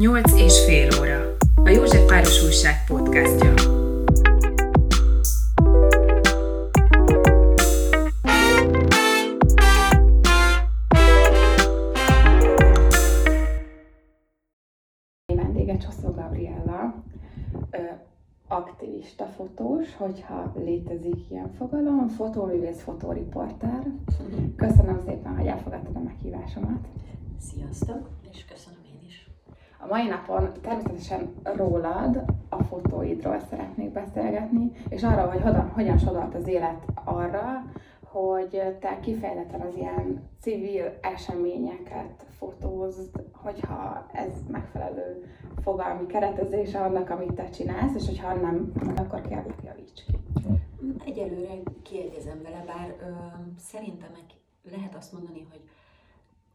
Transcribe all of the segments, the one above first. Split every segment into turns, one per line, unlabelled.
8 és fél óra. A József Páros Újság podcastja.
Vendége Csoszó Gabriella, aktivista fotós, hogyha létezik ilyen fogalom, fotóművész, fotóriporter. Köszönöm szépen, hogy elfogadtad a meghívásomat.
Sziasztok, és köszönöm.
A mai napon természetesen rólad, a fotóidról szeretnék beszélgetni, és arra, hogy hogyan, hogyan sodort az élet arra, hogy te kifejezetten az ilyen civil eseményeket fotózd, hogyha ez megfelelő fogalmi keretezése annak, amit te csinálsz, és hogyha nem, akkor kérlek javíts ki.
Egyelőre kiegyezem vele, bár ö, szerintem lehet azt mondani, hogy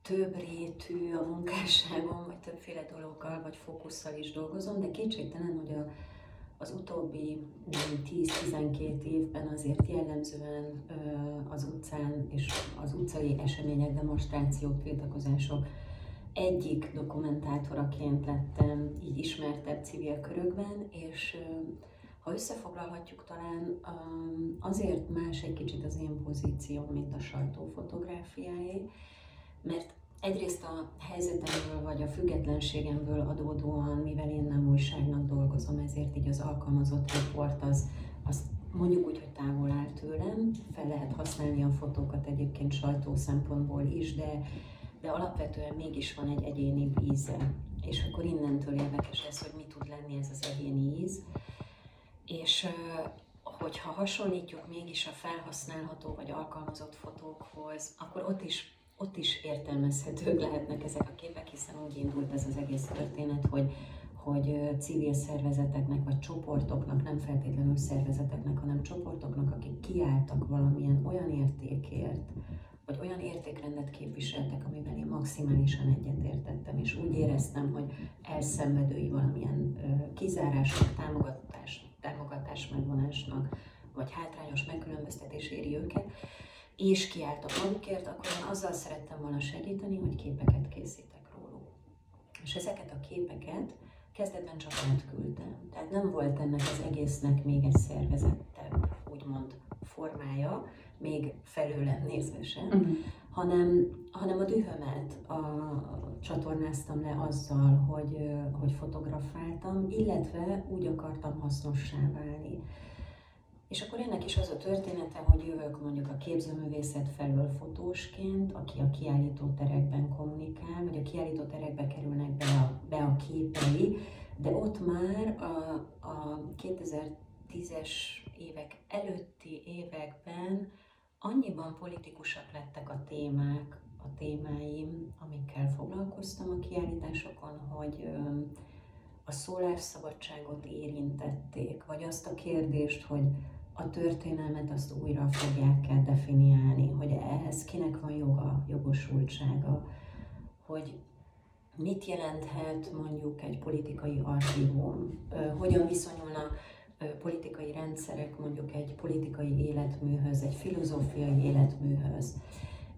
több rétű a munkásságom, vagy többféle dologgal, vagy fókusszal is dolgozom, de kétségtelen, hogy a, az utóbbi 10-12 évben azért jellemzően az utcán és az utcai események, demonstrációk, tiltakozások egyik dokumentátoraként lettem így ismertebb civil körökben, és ha összefoglalhatjuk, talán azért más egy kicsit az én pozícióm, mint a sajtófotográfiáé, mert egyrészt a helyzetemből vagy a függetlenségemből adódóan, mivel én nem újságnak dolgozom, ezért így az alkalmazott riport az, az mondjuk úgy, hogy távol áll tőlem, fel lehet használni a fotókat egyébként sajtó szempontból is, de, de alapvetően mégis van egy egyéni íze. És akkor innentől érdekes ez, hogy mi tud lenni ez az egyéni íz. És hogyha hasonlítjuk mégis a felhasználható vagy alkalmazott fotókhoz, akkor ott is ott is értelmezhetők lehetnek ezek a képek, hiszen úgy indult ez az egész történet, hogy, hogy civil szervezeteknek vagy csoportoknak, nem feltétlenül szervezeteknek, hanem csoportoknak, akik kiálltak valamilyen olyan értékért, vagy olyan értékrendet képviseltek, amivel én maximálisan egyetértettem, és úgy éreztem, hogy elszenvedői valamilyen kizárásnak, támogatás, támogatás megvonásnak, vagy hátrányos megkülönböztetés éri őket, és kiálltak magukért, akkor én azzal szerettem volna segíteni, hogy képeket készítek róluk. És ezeket a képeket kezdetben csak átküldtem. Tehát nem volt ennek az egésznek még egy szervezettebb, úgymond formája, még felőlem nézve sem, uh-huh. hanem, hanem a dühömet a, csatornáztam le azzal, hogy, hogy fotografáltam, illetve úgy akartam hasznossá válni. És akkor ennek is az a története, hogy jövök mondjuk a képzőművészet felől fotósként, aki a kiállító terekben kommunikál, vagy a kiállító terekbe kerülnek be a, be a képei, de ott már a, a 2010-es évek előtti években annyiban politikusak lettek a témák, a témáim, amikkel foglalkoztam a kiállításokon, hogy a szólásszabadságot érintették, vagy azt a kérdést, hogy a történelmet azt újra fogják kell definiálni, hogy ehhez kinek van joga, jogosultsága, hogy mit jelenthet mondjuk egy politikai archívum, hogyan viszonyulnak politikai rendszerek mondjuk egy politikai életműhöz, egy filozófiai életműhöz.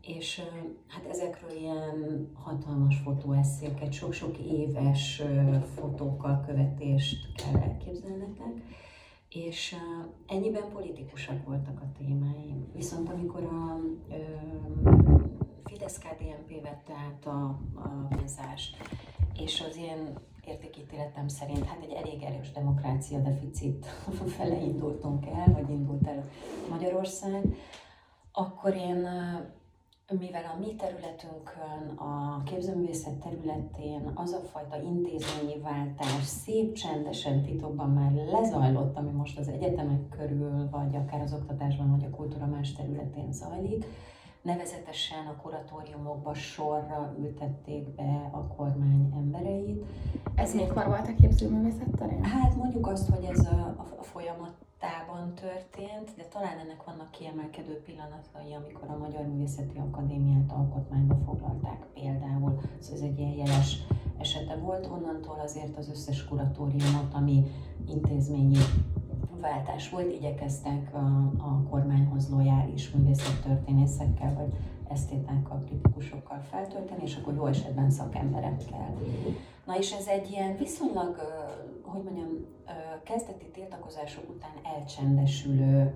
És hát ezekről ilyen hatalmas fotóesszéket, sok-sok éves fotókkal követést kell elképzelnetek és ennyiben politikusak voltak a témáim. Viszont amikor a Fidesz-KDNP vette át a, a menzást, és az én értékítéletem szerint hát egy elég erős demokrácia deficit fele indultunk el, vagy indult el Magyarország, akkor én mivel a mi területünkön, a képzőművészet területén az a fajta intézményi váltás szép csendesen titokban már lezajlott, ami most az egyetemek körül, vagy akár az oktatásban, vagy a kultúra más területén zajlik, nevezetesen a kuratóriumokba sorra ültették be a kormány embereit.
Ez mikor volt a képzőművészet terén?
Hát mondjuk azt, hogy ez a, a, a folyamat tában történt, de talán ennek vannak kiemelkedő pillanatai, amikor a Magyar Művészeti Akadémiát alkotmányba foglalták például. Szóval ez egy ilyen jeles esete volt. Onnantól azért az összes kuratóriumot, ami intézményi váltás volt, igyekeztek a, a kormányhoz lojális művészettörténészekkel vagy esztétákkal, kritikusokkal feltölteni, és akkor jó esetben szakemberekkel. Na és ez egy ilyen viszonylag, hogy mondjam, kezdeti tiltakozások után elcsendesülő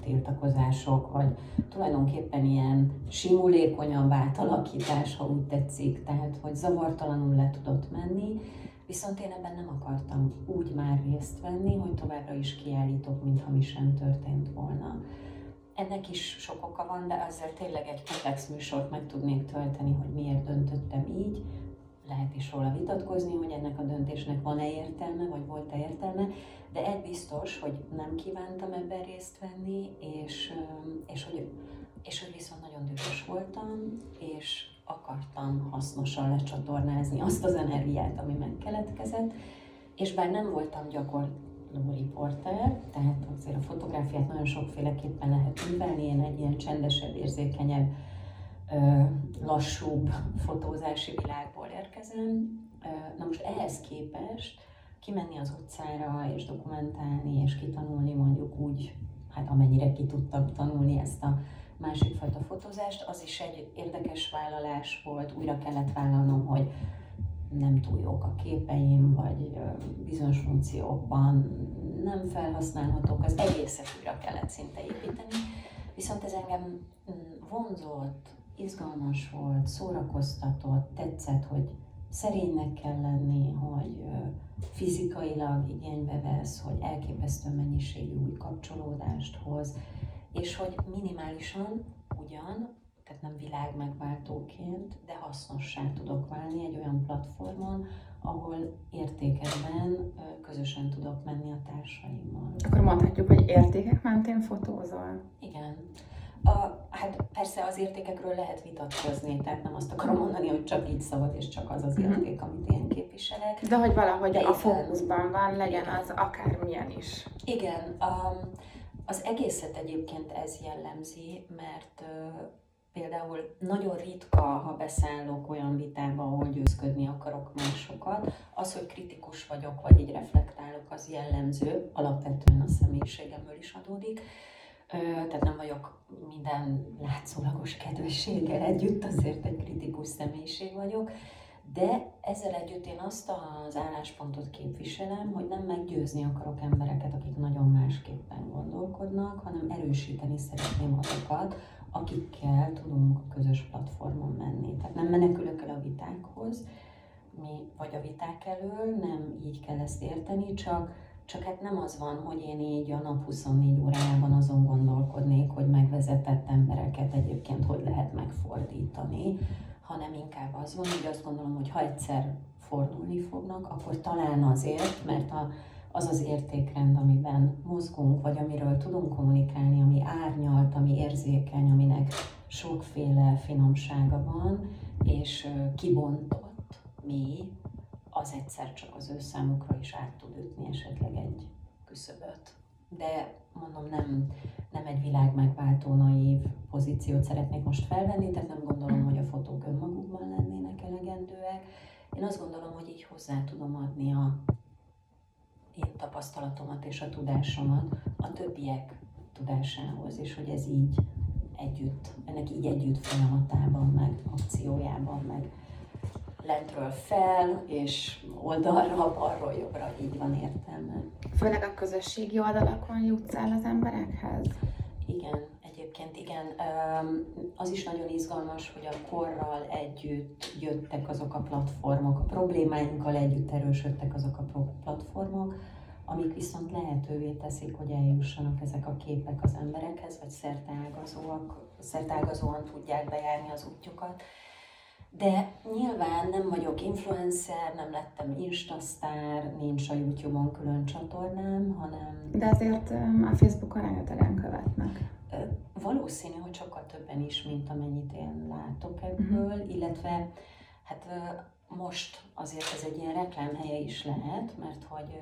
tiltakozások, vagy tulajdonképpen ilyen simulékonyabb átalakítás, ha úgy tetszik, tehát hogy zavartalanul le tudott menni, viszont én ebben nem akartam úgy már részt venni, hogy továbbra is kiállítok, mintha mi sem történt volna. Ennek is sok oka van, de ezzel tényleg egy komplex műsort meg tudnék tölteni, hogy miért döntöttem így. Lehet is róla vitatkozni, hogy ennek a döntésnek van-e értelme, vagy volt-e értelme, de egy biztos, hogy nem kívántam ebben részt venni, és, és, hogy, és hogy viszont nagyon dühös voltam, és akartam hasznosan lecsatornázni azt az energiát, ami megkeletkezett, és bár nem voltam gyakorló riporter, tehát azért a fotográfiát nagyon sokféleképpen lehet művelni, én egy ilyen csendesebb, érzékenyebb, lassúbb fotózási világból érkezem. Na most ehhez képest kimenni az utcára és dokumentálni és kitanulni mondjuk úgy, hát amennyire ki tudtam tanulni ezt a másik fajta fotózást, az is egy érdekes vállalás volt, újra kellett vállalnom, hogy nem túl jók a képeim, vagy bizonyos funkciókban nem felhasználhatók, az egészet újra kellett szinte építeni. Viszont ez engem mm, vonzott, izgalmas volt, szórakoztatott, tetszett, hogy szerénynek kell lenni, hogy fizikailag igénybe vesz, hogy elképesztő mennyiségű új kapcsolódást hoz, és hogy minimálisan ugyan, tehát nem világ megváltóként, de hasznossá tudok válni egy olyan platformon, ahol értékekben közösen tudok menni a társaimmal.
Akkor mondhatjuk, hogy értékek mentén fotózol?
Igen. A, hát persze az értékekről lehet vitatkozni, tehát nem azt akarom mondani, hogy csak így szabad, és csak az az mhm. érték, amit én képviselek.
De hogy valahogy De a fókuszban van, legyen az akármilyen is.
Igen. Um, az egészet egyébként ez jellemzi, mert például nagyon ritka, ha beszállok olyan vitába, ahol győzködni akarok másokat. Az, hogy kritikus vagyok, vagy így reflektálok, az jellemző, alapvetően a személyiségemből is adódik. Tehát nem vagyok minden látszólagos kedvességgel együtt, azért egy kritikus személyiség vagyok. De ezzel együtt én azt az álláspontot képviselem, hogy nem meggyőzni akarok embereket, akik nagyon másképpen gondolkodnak, hanem erősíteni szeretném azokat, akikkel tudunk a közös platformon menni. Tehát nem menekülök el a vitákhoz, mi vagy a viták elől, nem így kell ezt érteni, csak, csak hát nem az van, hogy én így a nap 24 órájában azon gondolkodnék, hogy megvezetett embereket egyébként hogy lehet megfordítani, hanem inkább az van, hogy azt gondolom, hogy ha egyszer fordulni fognak, akkor talán azért, mert a, az az értékrend, amiben mozgunk, vagy amiről tudunk kommunikálni, ami árnyalt, ami érzékeny, aminek sokféle finomsága van, és kibontott, mi, az egyszer csak az ő számukra is át tud ütni esetleg egy küszöböt. De mondom, nem, nem egy világ megváltó, naív pozíciót szeretnék most felvenni, tehát nem gondolom, hogy a fotók önmagukban lennének elegendőek. Én azt gondolom, hogy így hozzá tudom adni a én tapasztalatomat és a tudásomat a többiek tudásához, és hogy ez így együtt, ennek így együtt folyamatában, meg akciójában, meg lentről fel, és oldalra, balról, jobbra, így van értelme.
Főleg a közösségi oldalakon jutsz el az emberekhez?
Igen, egyébként igen. Az is nagyon izgalmas, hogy a korral együtt jöttek azok a platformok, a problémáinkkal együtt erősödtek azok a platformok, amik viszont lehetővé teszik, hogy eljussanak ezek a képek az emberekhez, vagy szerteágazóak, szerteágazóan tudják bejárni az útjukat. De nyilván nem vagyok influencer, nem lettem instasztár, nincs a YouTube-on külön csatornám, hanem...
De azért a Facebookon rengetegen követnek.
Valószínű, hogy sokkal többen is, mint amennyit én látok ebből, uh-huh. illetve hát most azért ez egy ilyen reklámhelye is lehet, mert hogy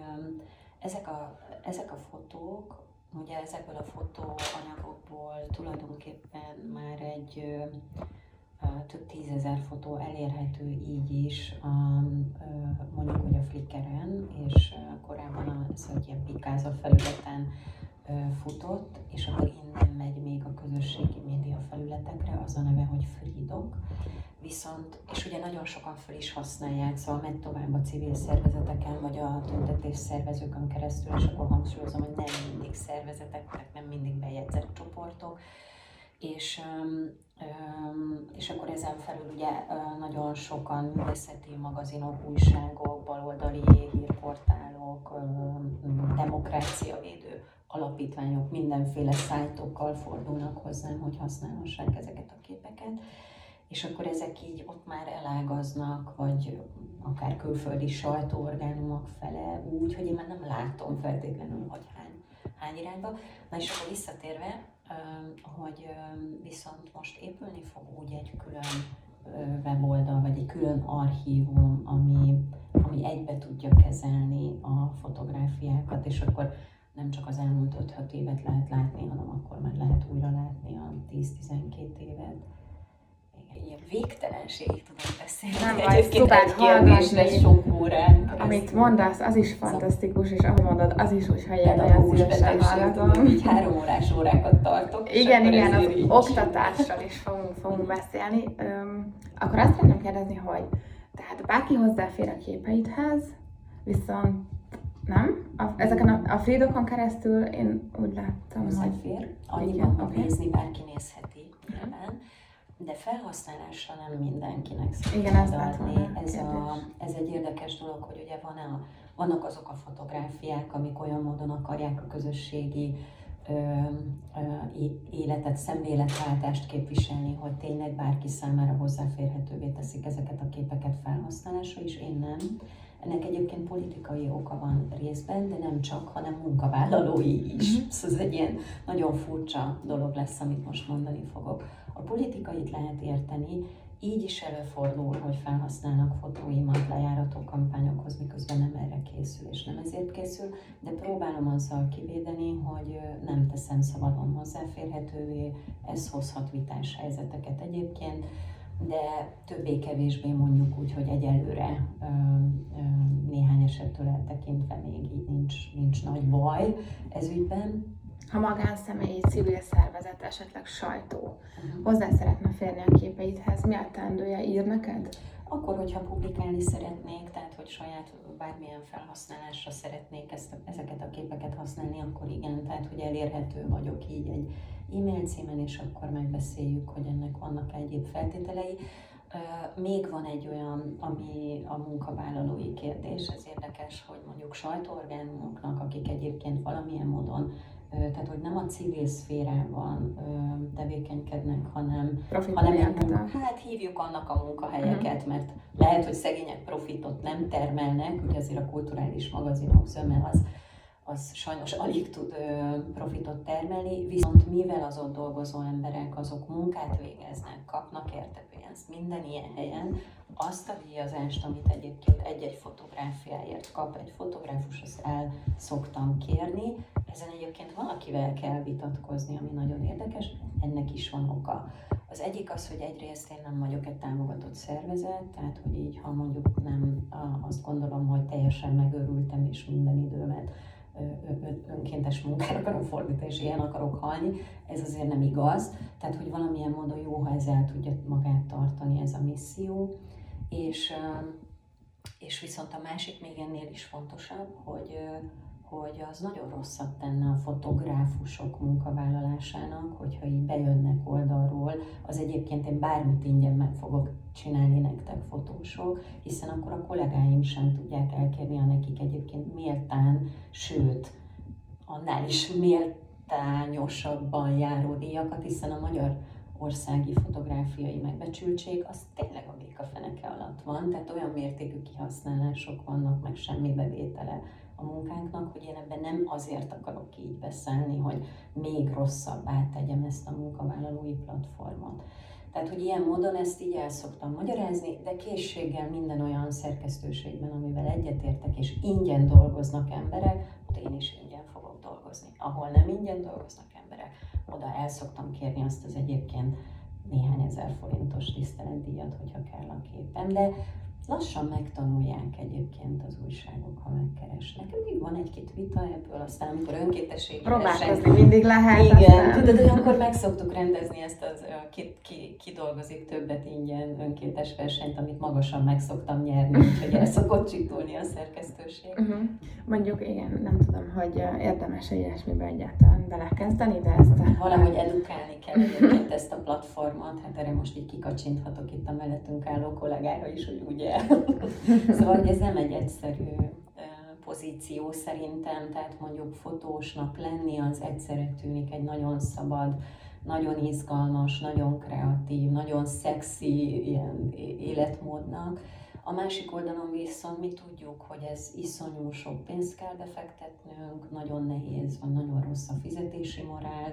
ezek a, ezek a fotók, ugye ezekből a fotóanyagokból tulajdonképpen már egy több tízezer fotó elérhető így is, a, mondjuk, hogy a Flickeren, és korábban az egy ilyen pikáza felületen futott, és akkor innen megy még a közösségi média felületek felületekre, az a neve, hogy Freedok. Viszont, és ugye nagyon sokan fel is használják, szóval megy tovább a civil szervezeteken, vagy a tüntetés szervezőkön keresztül, és akkor hangsúlyozom, hogy nem mindig szervezetek, nem mindig bejegyzett csoportok, és, és akkor ezen felül ugye nagyon sokan művészeti magazinok, újságok, baloldali hírportálok, demokráciavédő alapítványok mindenféle szájtokkal fordulnak hozzám, hogy használhassák ezeket a képeket, és akkor ezek így ott már elágaznak, vagy akár külföldi sajtóorgánumok fele úgy, hogy én már nem látom feltétlenül, hogy hány, hány irányba. Na és akkor visszatérve, hogy viszont most épülni fog úgy egy külön weboldal, vagy egy külön archívum, ami, ami egybe tudja kezelni a fotográfiákat, és akkor nem csak az elmúlt 5-6 évet lehet látni, hanem akkor már lehet újra látni a 10-12 évet. Ilyen végtelenségig tudom beszélni.
Nem baj, szubát hallgatni.
sok órán.
Amit mondasz, az is fantasztikus, és ahogy mondod, az is, hogyha ilyen nagyon szívesen hallgatom.
Így három órás órákat tartok.
Igen, igen, az így... oktatással is fogunk, fogunk beszélni. Um, akkor azt szeretném kérdezni, hogy tehát bárki hozzáfér a képeidhez, viszont nem? A, ezeken a, a Freedokon keresztül én úgy láttam,
Hozzáfér, annyiban, hogy nézni bárki nézheti nyilván, de felhasználásra nem mindenkinek
Igen, ezt adni.
Ez, a, ez egy érdekes dolog, hogy ugye van a, vannak azok a fotográfiák, amik olyan módon akarják a közösségi ö, ö, életet, szemléletváltást képviselni, hogy tényleg bárki számára hozzáférhetővé teszik ezeket a képeket felhasználásra, és én nem ennek egyébként politikai oka van részben, de nem csak, hanem munkavállalói is. Mm-hmm. Szóval ez egy ilyen nagyon furcsa dolog lesz, amit most mondani fogok. A politikait lehet érteni, így is előfordul, hogy felhasználnak fotóimat lejárató kampányokhoz, miközben nem erre készül, és nem ezért készül, de próbálom azzal kivédeni, hogy nem teszem szabadon hozzáférhetővé, ez hozhat vitás helyzeteket egyébként de többé-kevésbé mondjuk úgy, hogy egyelőre ö, ö, néhány esettől eltekintve még így nincs, nincs nagy baj ez ügyben.
Ha magánszemély, civil szervezet, esetleg sajtó uh-huh. hozzá szeretne férni a képeidhez, mi a teendője ír neked?
Akkor, hogyha publikálni szeretnék, tehát hogy saját bármilyen felhasználásra szeretnék ezt, ezeket a képeket használni, akkor igen, tehát hogy elérhető vagyok így egy e-mail címen, és akkor megbeszéljük, hogy ennek vannak egyéb feltételei. Még van egy olyan, ami a munkavállalói kérdés, ez érdekes, hogy mondjuk sajtóorgánumoknak, akik egyébként valamilyen módon tehát hogy nem a civil szférában tevékenykednek, hanem, hanem hát hívjuk annak a munkahelyeket, uh-huh. mert lehet, hogy szegények profitot nem termelnek, ugye azért a kulturális magazinok zöme az, az sajnos alig tud profitot termelni, viszont mivel az ott dolgozó emberek azok munkát végeznek, kapnak érte pénzt minden ilyen helyen, azt a díjazást, amit egyébként egy-egy fotográfiáért kap egy fotográfus, azt el szoktam kérni. Ezen egyébként valakivel kell vitatkozni, ami nagyon érdekes, ennek is van oka. Az egyik az, hogy egyrészt én nem vagyok egy támogatott szervezet, tehát hogy így, ha mondjuk nem azt gondolom, hogy teljesen megörültem és minden időmet önkéntes munkára akarom fordítani, és ilyen akarok halni, ez azért nem igaz. Tehát, hogy valamilyen módon jó, ha ezzel tudja magát tartani ez a misszió. És, és viszont a másik még ennél is fontosabb, hogy hogy az nagyon rosszat tenne a fotográfusok munkavállalásának, hogyha így bejönnek oldalról, az egyébként én bármit ingyen meg fogok csinálni nektek fotósok, hiszen akkor a kollégáim sem tudják elkérni a nekik egyébként méltán, sőt, annál is méltányosabban járó díjakat, hiszen a magyar országi fotográfiai megbecsültség, az tényleg a béka feneke alatt van, tehát olyan mértékű kihasználások vannak, meg semmi bevétele a munkánknak, hogy én ebben nem azért akarok így beszélni, hogy még rosszabbá tegyem ezt a munkavállalói platformot. Tehát, hogy ilyen módon ezt így el szoktam magyarázni, de készséggel minden olyan szerkesztőségben, amivel egyetértek, és ingyen dolgoznak emberek, ott én is ingyen fogok dolgozni. Ahol nem ingyen dolgoznak emberek, oda el szoktam kérni azt az egyébként néhány ezer forintos tiszteletdíjat, hogyha kell a képem, de lassan megtanulják egyébként az újságok, ha megkeresnek. Még van egy-két vita ebből, aztán amikor önkéntességi
Próbálkozni mindig lehet.
Igen,
aztán.
tudod, olyankor meg szoktuk rendezni ezt az, ki, ki, ki dolgozik többet ingyen önkéntes versenyt, amit magasan meg szoktam nyerni, úgyhogy el szokott csitulni a szerkesztőség.
Uh-huh. Mondjuk igen, nem tudom, hogy uh, érdemes-e ilyesmibe egyáltalán belekezdeni, de ezt... uh,
Valahogy edukálni kell egyébként ezt a platformot, hát erre most így kikacsinthatok itt a mellettünk álló kollégára is, hogy ugye. Szóval hogy ez nem egy egyszerű pozíció szerintem, tehát mondjuk fotósnak lenni az egyszerre tűnik egy nagyon szabad, nagyon izgalmas, nagyon kreatív, nagyon szexi ilyen életmódnak. A másik oldalon viszont mi tudjuk, hogy ez iszonyú sok pénzt kell befektetnünk, nagyon nehéz, van nagyon rossz a fizetési morál,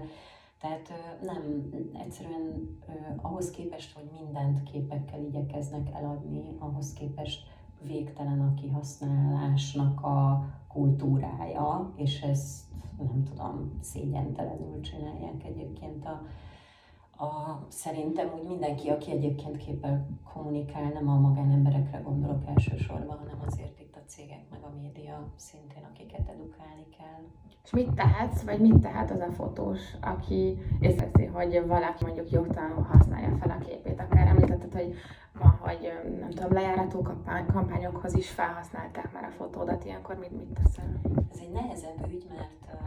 tehát nem, egyszerűen ahhoz képest, hogy mindent képekkel igyekeznek eladni, ahhoz képest végtelen a kihasználásnak a kultúrája, és ezt nem tudom, szégyentelenül csinálják egyébként a, a, szerintem úgy mindenki, aki egyébként képel kommunikál, nem a magánemberekre gondolok elsősorban, hanem azért itt a cégek meg a média szintén, akiket edukálni kell.
És mit tehetsz, vagy mit tehet az a fotós, aki észreveszi, hogy valaki mondjuk jogtalanul használja fel a képét? Akár említetted, hogy van, hogy nem tudom, lejárató kampány, kampányokhoz is felhasználták már a fotódat, ilyenkor mit, mit teszel?
Ez egy nehezebb ügy, mert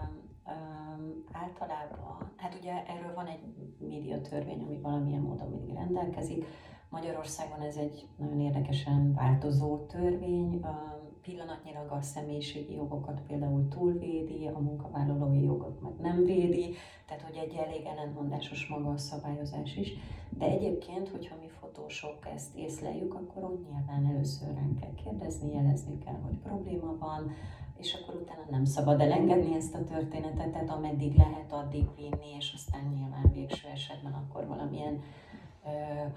um, általában, hát ugye erről van egy médiatörvény, ami valamilyen módon mindig rendelkezik. Magyarországon ez egy nagyon érdekesen változó törvény. Um, pillanatnyilag a személyiségi jogokat például túlvédi, a munkavállalói jogot meg nem védi, tehát hogy egy elég ellentmondásos maga a szabályozás is. De egyébként, hogyha mi fotósok ezt észleljük, akkor ott nyilván először rá kell kérdezni, jelezni kell, hogy probléma van, és akkor utána nem szabad elengedni ezt a történetet, tehát ameddig lehet, addig vinni, és aztán nyilván végső esetben akkor valamilyen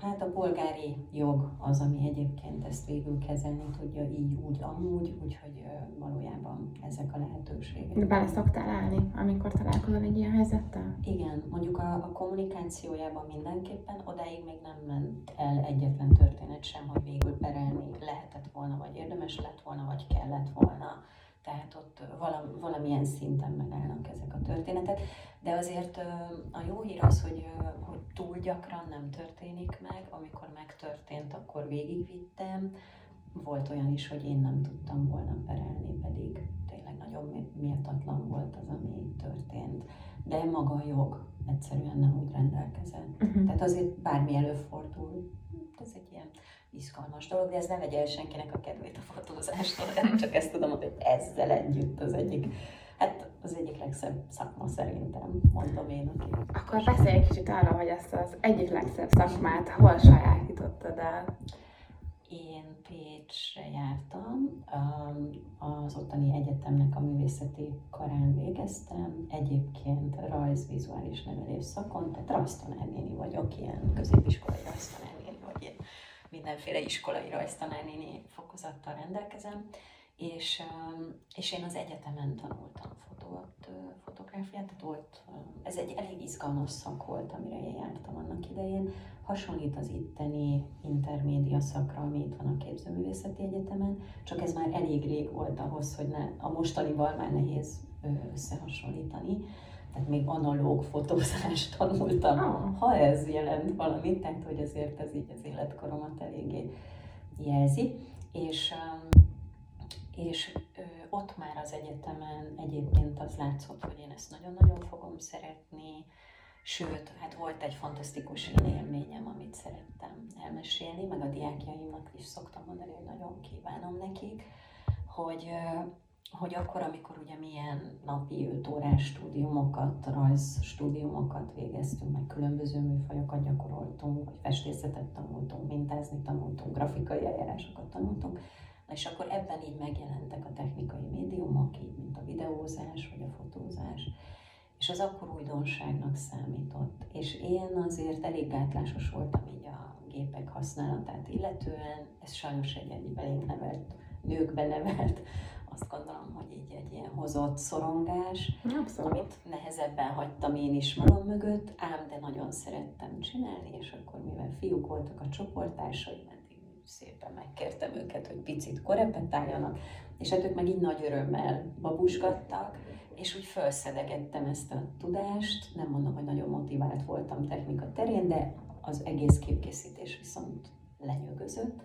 Hát a polgári jog az, ami egyébként ezt végül kezelni tudja így, úgy, amúgy, úgyhogy valójában ezek a lehetőségek.
De bele szoktál állni, amikor találkozol egy ilyen helyzettel?
Igen, mondjuk a, a kommunikációjában mindenképpen odáig még nem ment el egyetlen történet sem, hogy végül perelni lehetett volna, vagy érdemes lett volna, vagy kellett volna. Tehát ott valam, valamilyen szinten megállnak ezek a történetek. De azért a jó hír az, hogy, hogy túl gyakran nem történik meg. Amikor megtörtént, akkor végigvittem. Volt olyan is, hogy én nem tudtam volna perelni, pedig tényleg nagyon mé- méltatlan volt az, ami történt. De maga a jog egyszerűen nem úgy rendelkezett.
Uh-huh.
Tehát azért bármi előfordul, ez egy ilyen izgalmas dolog, de ez ne vegye el senkinek a kedvét a fotózástól. Én csak ezt tudom, hogy ezzel együtt az egyik, hát az egyik legszebb szakma szerintem, mondom én. Aki
Akkor beszélj egy kicsit arról, hogy ezt az egyik legszebb szakmát hol sajátítottad el.
Én Pécsre jártam, um, az ottani egyetemnek a művészeti karán végeztem, egyébként rajz-vizuális nevelés szakon, tehát rajztanárnéni vagyok, ilyen középiskolai rajztanárnéni, vagy ilyen mindenféle iskolai rajztanárnéni fokozattal rendelkezem, és, um, és én az egyetemen tanultam fotót, fotográfiát, tehát volt, ez egy elég izgalmas szak volt, amire én jártam annak idején, hasonlít az itteni intermédia szakra, ami itt van a Képzőművészeti Egyetemen, csak ez már elég rég volt ahhoz, hogy ne, a mostanival már nehéz összehasonlítani. Tehát még analóg fotózást tanultam,
Ah.
ha ez jelent valamit, tehát hogy azért ez így az életkoromat eléggé jelzi. És, öm, és ott már az egyetemen egyébként az látszott, hogy én ezt nagyon-nagyon fogom szeretni, Sőt, hát volt egy fantasztikus élményem, amit szerettem elmesélni, meg a diákjaimnak is szoktam mondani, hogy nagyon kívánom nekik, hogy, hogy akkor, amikor ugye milyen napi 5 órás stúdiumokat, rajzstúdiumokat végeztünk, meg különböző műfajokat gyakoroltunk, vagy festészetet tanultunk, mintázni tanultunk, grafikai eljárásokat tanultunk, és akkor ebben így megjelentek a technikai médiumok, így mint a videózás vagy a fotózás, és az akkor újdonságnak számított. És én azért elég gátlásos voltam így a gépek használatát illetően, ez sajnos egy, egy belénk nevelt, nőkbe nevelt, azt gondolom, hogy így egy ilyen hozott szorongás,
Abszolút.
amit nehezebben hagytam én is magam mögött, ám de nagyon szerettem csinálni, és akkor mivel fiúk voltak a csoporttársaim, eddig szépen megkértem őket, hogy picit korepetáljanak, és hát ők meg így nagy örömmel babusgattak, és úgy felszedegettem ezt a tudást, nem mondom, hogy nagyon motivált voltam technika terén, de az egész képkészítés viszont lenyűgözött,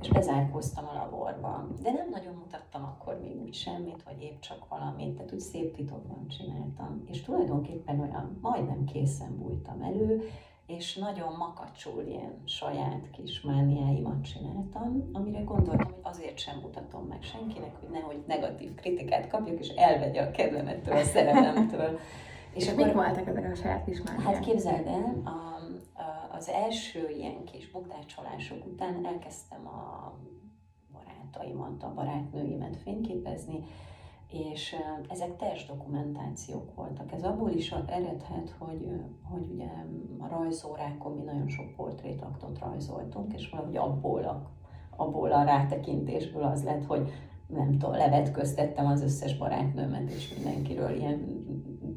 és bezárkóztam a laborba. De nem nagyon mutattam akkor még úgy semmit, vagy épp csak valamit, tehát úgy szép titokban csináltam. És tulajdonképpen olyan majdnem készen bújtam elő, és nagyon makacsul ilyen saját kis mániáimat csináltam, amire gondoltam, hogy azért sem mutatom meg senkinek, hogy nehogy negatív kritikát kapjak, és elvegye a kedvemettől, a szerelemtől.
és, és akkor, mik voltak ezek a saját kis mániák?
Hát képzeld el, a, a, az első ilyen kis bukdácsolások után elkezdtem a barátaimat, a barátnőimet fényképezni, és ezek testdokumentációk voltak. Ez abból is eredhet, hogy, hogy ugye a rajzórákon mi nagyon sok portrétaktot rajzoltunk, és valahogy abból a, abból a rátekintésből az lett, hogy nem tudom, levetköztettem az összes barátnőmet és mindenkiről ilyen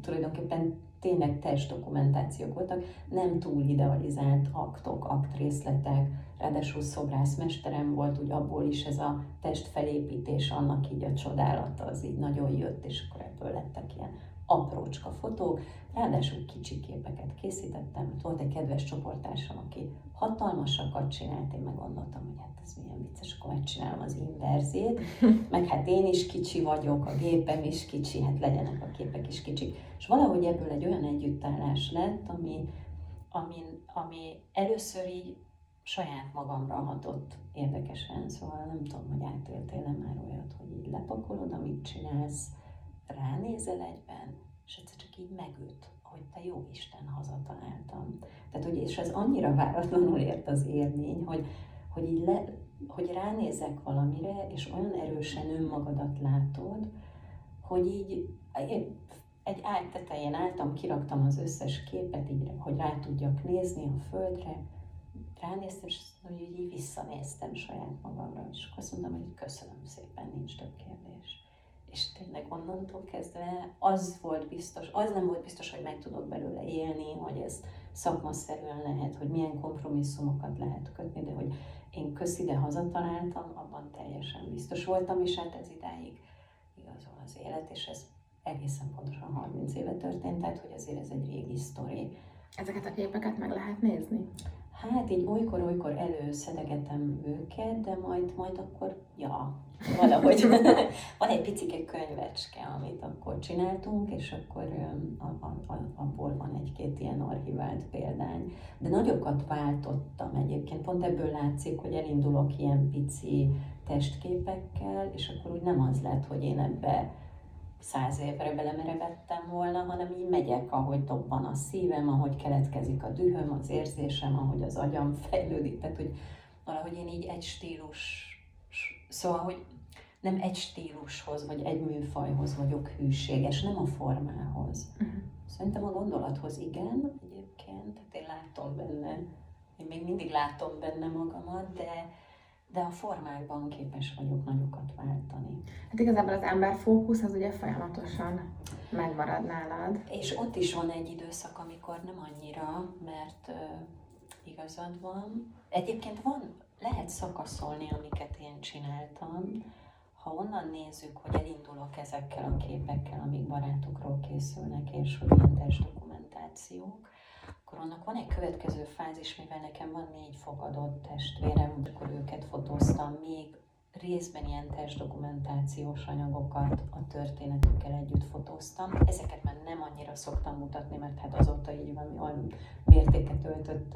tulajdonképpen tényleg testdokumentációk voltak, nem túl idealizált aktok, aktrészletek, ráadásul szobrászmesterem volt, úgy abból is ez a testfelépítés, annak így a csodálata, az így nagyon jött, és akkor ebből lettek ilyen aprócska fotók, ráadásul kicsi képeket készítettem, mert volt egy kedves csoportársam, aki hatalmasakat csinált, én meg gondoltam, hogy hát ez milyen vicces, akkor megcsinálom az inverzét, meg hát én is kicsi vagyok, a gépem is kicsi, hát legyenek a képek is kicsik. És valahogy ebből egy olyan együttállás lett, ami, ami, ami először így saját magamra hatott érdekesen, szóval nem tudom, hogy átéltél már olyat, hogy így lepakolod, amit csinálsz, ránézel egyben, és egyszer csak így megüt, hogy te jó Isten hazataláltam. Tehát, hogy, és ez annyira váratlanul ért az élmény, hogy, hogy így le, hogy ránézek valamire, és olyan erősen önmagadat látod, hogy így egy ágy tetején álltam, kiraktam az összes képet, így, hogy rá tudjak nézni a földre, ránéztem, és hogy így visszanéztem saját magamra, és akkor azt mondtam, hogy köszönöm szépen, nincs több kérdés. És tényleg onnantól kezdve az volt biztos, az nem volt biztos, hogy meg tudok belőle élni, hogy ez szakmaszerűen lehet, hogy milyen kompromisszumokat lehet kötni, de hogy én köszide hazataláltam, abban teljesen biztos voltam, és hát ez idáig igazol az élet, és ez egészen pontosan 30 éve történt, tehát hogy azért ez egy régi sztori.
Ezeket a képeket meg lehet nézni?
Hát így olykor-olykor előszedegetem őket, de majd, majd akkor, ja, valahogy van egy picike könyvecske, amit akkor csináltunk, és akkor abból van egy-két ilyen archivált példány. De nagyokat váltottam egyébként, pont ebből látszik, hogy elindulok ilyen pici testképekkel, és akkor úgy nem az lett, hogy én ebbe száz évre belemerevettem volna, hanem így megyek, ahogy dobban a szívem, ahogy keletkezik a dühöm, az érzésem, ahogy az agyam fejlődik, tehát hogy valahogy én így egy stílus, szóval, hogy nem egy stílushoz, vagy egy műfajhoz vagyok hűséges, nem a formához. Uh-huh. Szerintem a gondolathoz igen, egyébként, tehát én látom benne, én még mindig látom benne magamat, de de a formákban képes vagyok nagyokat váltani.
Hát igazából az ember fókusz az ugye folyamatosan megmarad nálad.
És ott is van egy időszak, amikor nem annyira, mert uh, igazad van. Egyébként van, lehet szakaszolni, amiket én csináltam. Ha onnan nézzük, hogy elindulok ezekkel a képekkel, amik barátokról készülnek, és hogy ilyen testdokumentációk, akkor annak van egy következő fázis, mivel nekem van négy fogadott testvérem, akkor őket fotóztam, még részben ilyen testdokumentációs anyagokat a történetükkel együtt fotóztam. Ezeket már nem annyira szoktam mutatni, mert hát azóta így van, olyan mértéket öltött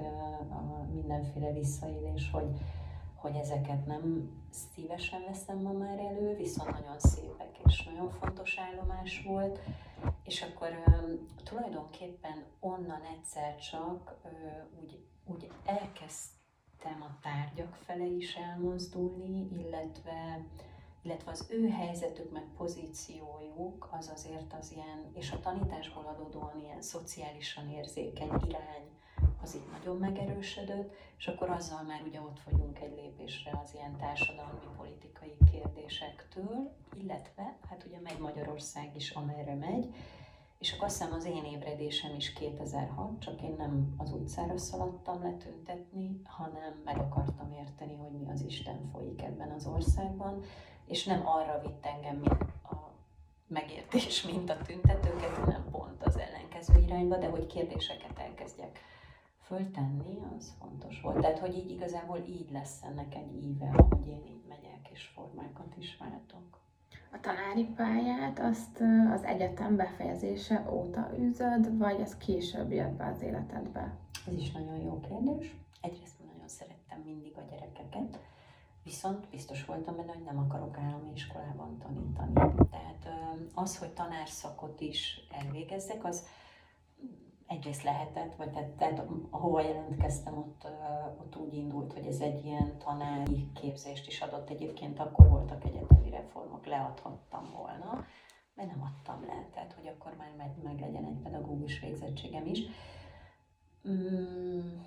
a mindenféle visszaélés, hogy, hogy ezeket nem szívesen veszem ma már elő, viszont nagyon szépek és nagyon fontos állomás volt. És akkor tulajdonképpen onnan egyszer csak úgy, úgy elkezdtem a tárgyak fele is elmozdulni, illetve, illetve az ő helyzetük, meg pozíciójuk az azért az ilyen, és a tanításból adódóan ilyen szociálisan érzékeny irány, az így nagyon megerősödött, és akkor azzal már ugye ott vagyunk egy lépésre az ilyen társadalmi politikai kérdésektől, illetve hát ugye megy Magyarország is, amerre megy, és akkor azt hiszem az én ébredésem is 2006, csak én nem az utcára szaladtam letüntetni, hanem meg akartam érteni, hogy mi az Isten folyik ebben az országban, és nem arra vitt engem, mint a megértés, mint a tüntetőket, hanem pont az ellenkező irányba, de hogy kérdéseket elkezdjek föltenni, az fontos volt. Tehát, hogy így igazából így lesz ennek egy íve, hogy én így megyek és formákat is váltok.
A tanári pályát azt az egyetem befejezése óta űzöd, vagy ez később jött be az életedbe?
Ez is nagyon jó kérdés. Egyrészt nagyon szerettem mindig a gyerekeket, viszont biztos voltam benne, hogy nem akarok állami iskolában tanítani. Tehát az, hogy tanárszakot is elvégezzek, az egyrészt lehetett, vagy tehát, tehát ahova jelentkeztem, ott, ott úgy indult, hogy ez egy ilyen tanári képzést is adott. Egyébként akkor voltak egyetemi reformok, leadhattam volna, de nem adtam le, tehát hogy akkor már meg, meg legyen egy pedagógus végzettségem is. Mm,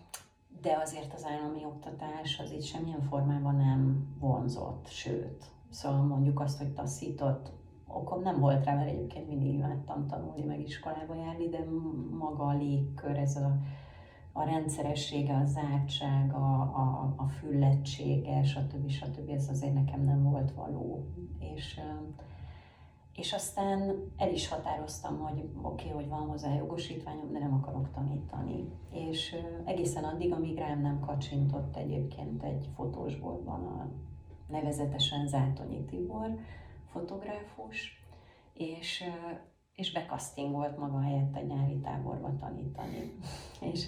de azért az állami oktatás az így semmilyen formában nem vonzott, sőt, szóval mondjuk azt, hogy taszított, okom nem volt rá, mert egyébként mindig imádtam tanulni, meg iskolába járni, de maga a légkör, ez a, a rendszeressége, a zártság, a, a, a füllettsége, stb. stb. ez azért nekem nem volt való. És, és aztán el is határoztam, hogy oké, okay, hogy van hozzá jogosítványom, de nem akarok tanítani. És egészen addig, amíg rám nem kacsintott egyébként egy fotósboltban a nevezetesen Zátonyi Tibor, fotográfus, és, és bekasztingolt maga helyett egy nyári táborba tanítani. és,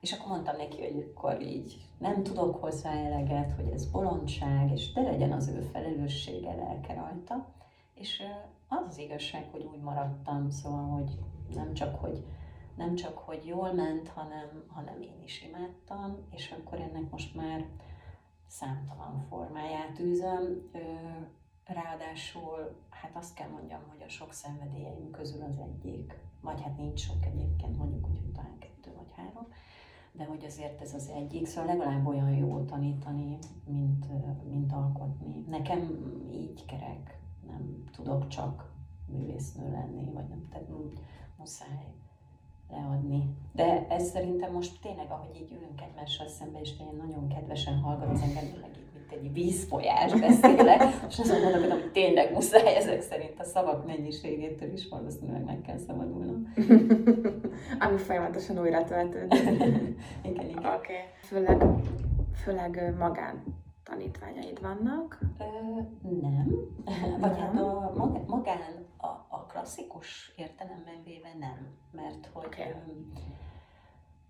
és akkor mondtam neki, hogy akkor így nem tudok hozzá eleget, hogy ez bolondság, és de legyen az ő felelőssége, lelke rajta. És az az igazság, hogy úgy maradtam, szóval, hogy nem csak, hogy nem csak, hogy jól ment, hanem, hanem én is imádtam, és akkor ennek most már számtalan formáját űzöm. Ráadásul, hát azt kell mondjam, hogy a sok szenvedélyeim közül az egyik, vagy hát nincs sok egyébként, mondjuk úgy, hogy talán kettő vagy három, de hogy azért ez az egyik, szóval legalább olyan jó tanítani, mint, mint alkotni. Nekem így kerek, nem tudok csak művésznő lenni, vagy nem, tehát muszáj leadni. De ez szerintem most tényleg, ahogy így ülünk egymással szembe, és nagyon kedvesen hallgat az engem, meg egy vízfolyás beszélek, és azt mondom, hogy tényleg muszáj ezek szerint a szavak mennyiségétől is valószínűleg meg kell szabadulnom.
Ami folyamatosan újra töltődik.
igen, igen.
Oké. Okay. Főleg, főleg magán tanítványaid vannak?
Ö, nem. Vagy hát a magán a, a klasszikus értelemben véve nem. Mert hogy okay.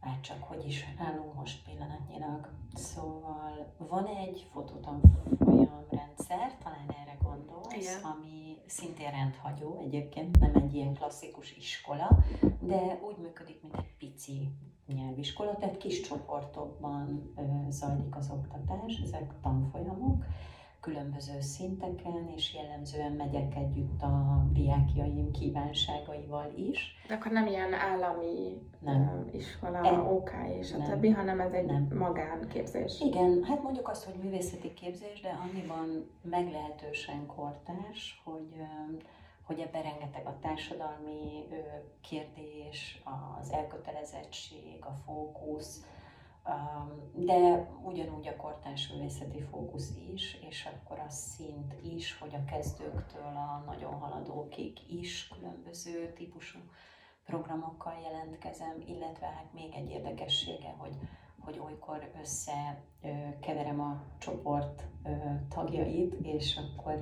Hát csak hogy is állunk most pillanatnyilag. Szóval van egy fotótanfolyam rendszer, talán erre gondolsz, Igen. ami szintén rendhagyó, egyébként nem egy ilyen klasszikus iskola, de úgy működik, mint egy pici nyelviskola, tehát kis csoportokban zajlik az oktatás, ezek tanfolyamok, különböző szinteken, és jellemzően megyek együtt a diákjaim kívánságaival is.
De akkor nem ilyen állami nem. iskola, e, OK és a többi, hanem ez egy nem. magánképzés.
Igen, hát mondjuk azt, hogy művészeti képzés, de annyiban meglehetősen kortárs, hogy hogy ebben rengeteg a társadalmi kérdés, az elkötelezettség, a fókusz, de ugyanúgy a kortárs művészeti fókusz is, és akkor a szint is, hogy a kezdőktől a nagyon haladókig is különböző típusú programokkal jelentkezem, illetve hát még egy érdekessége, hogy, hogy olykor összekeverem a csoport tagjait, és akkor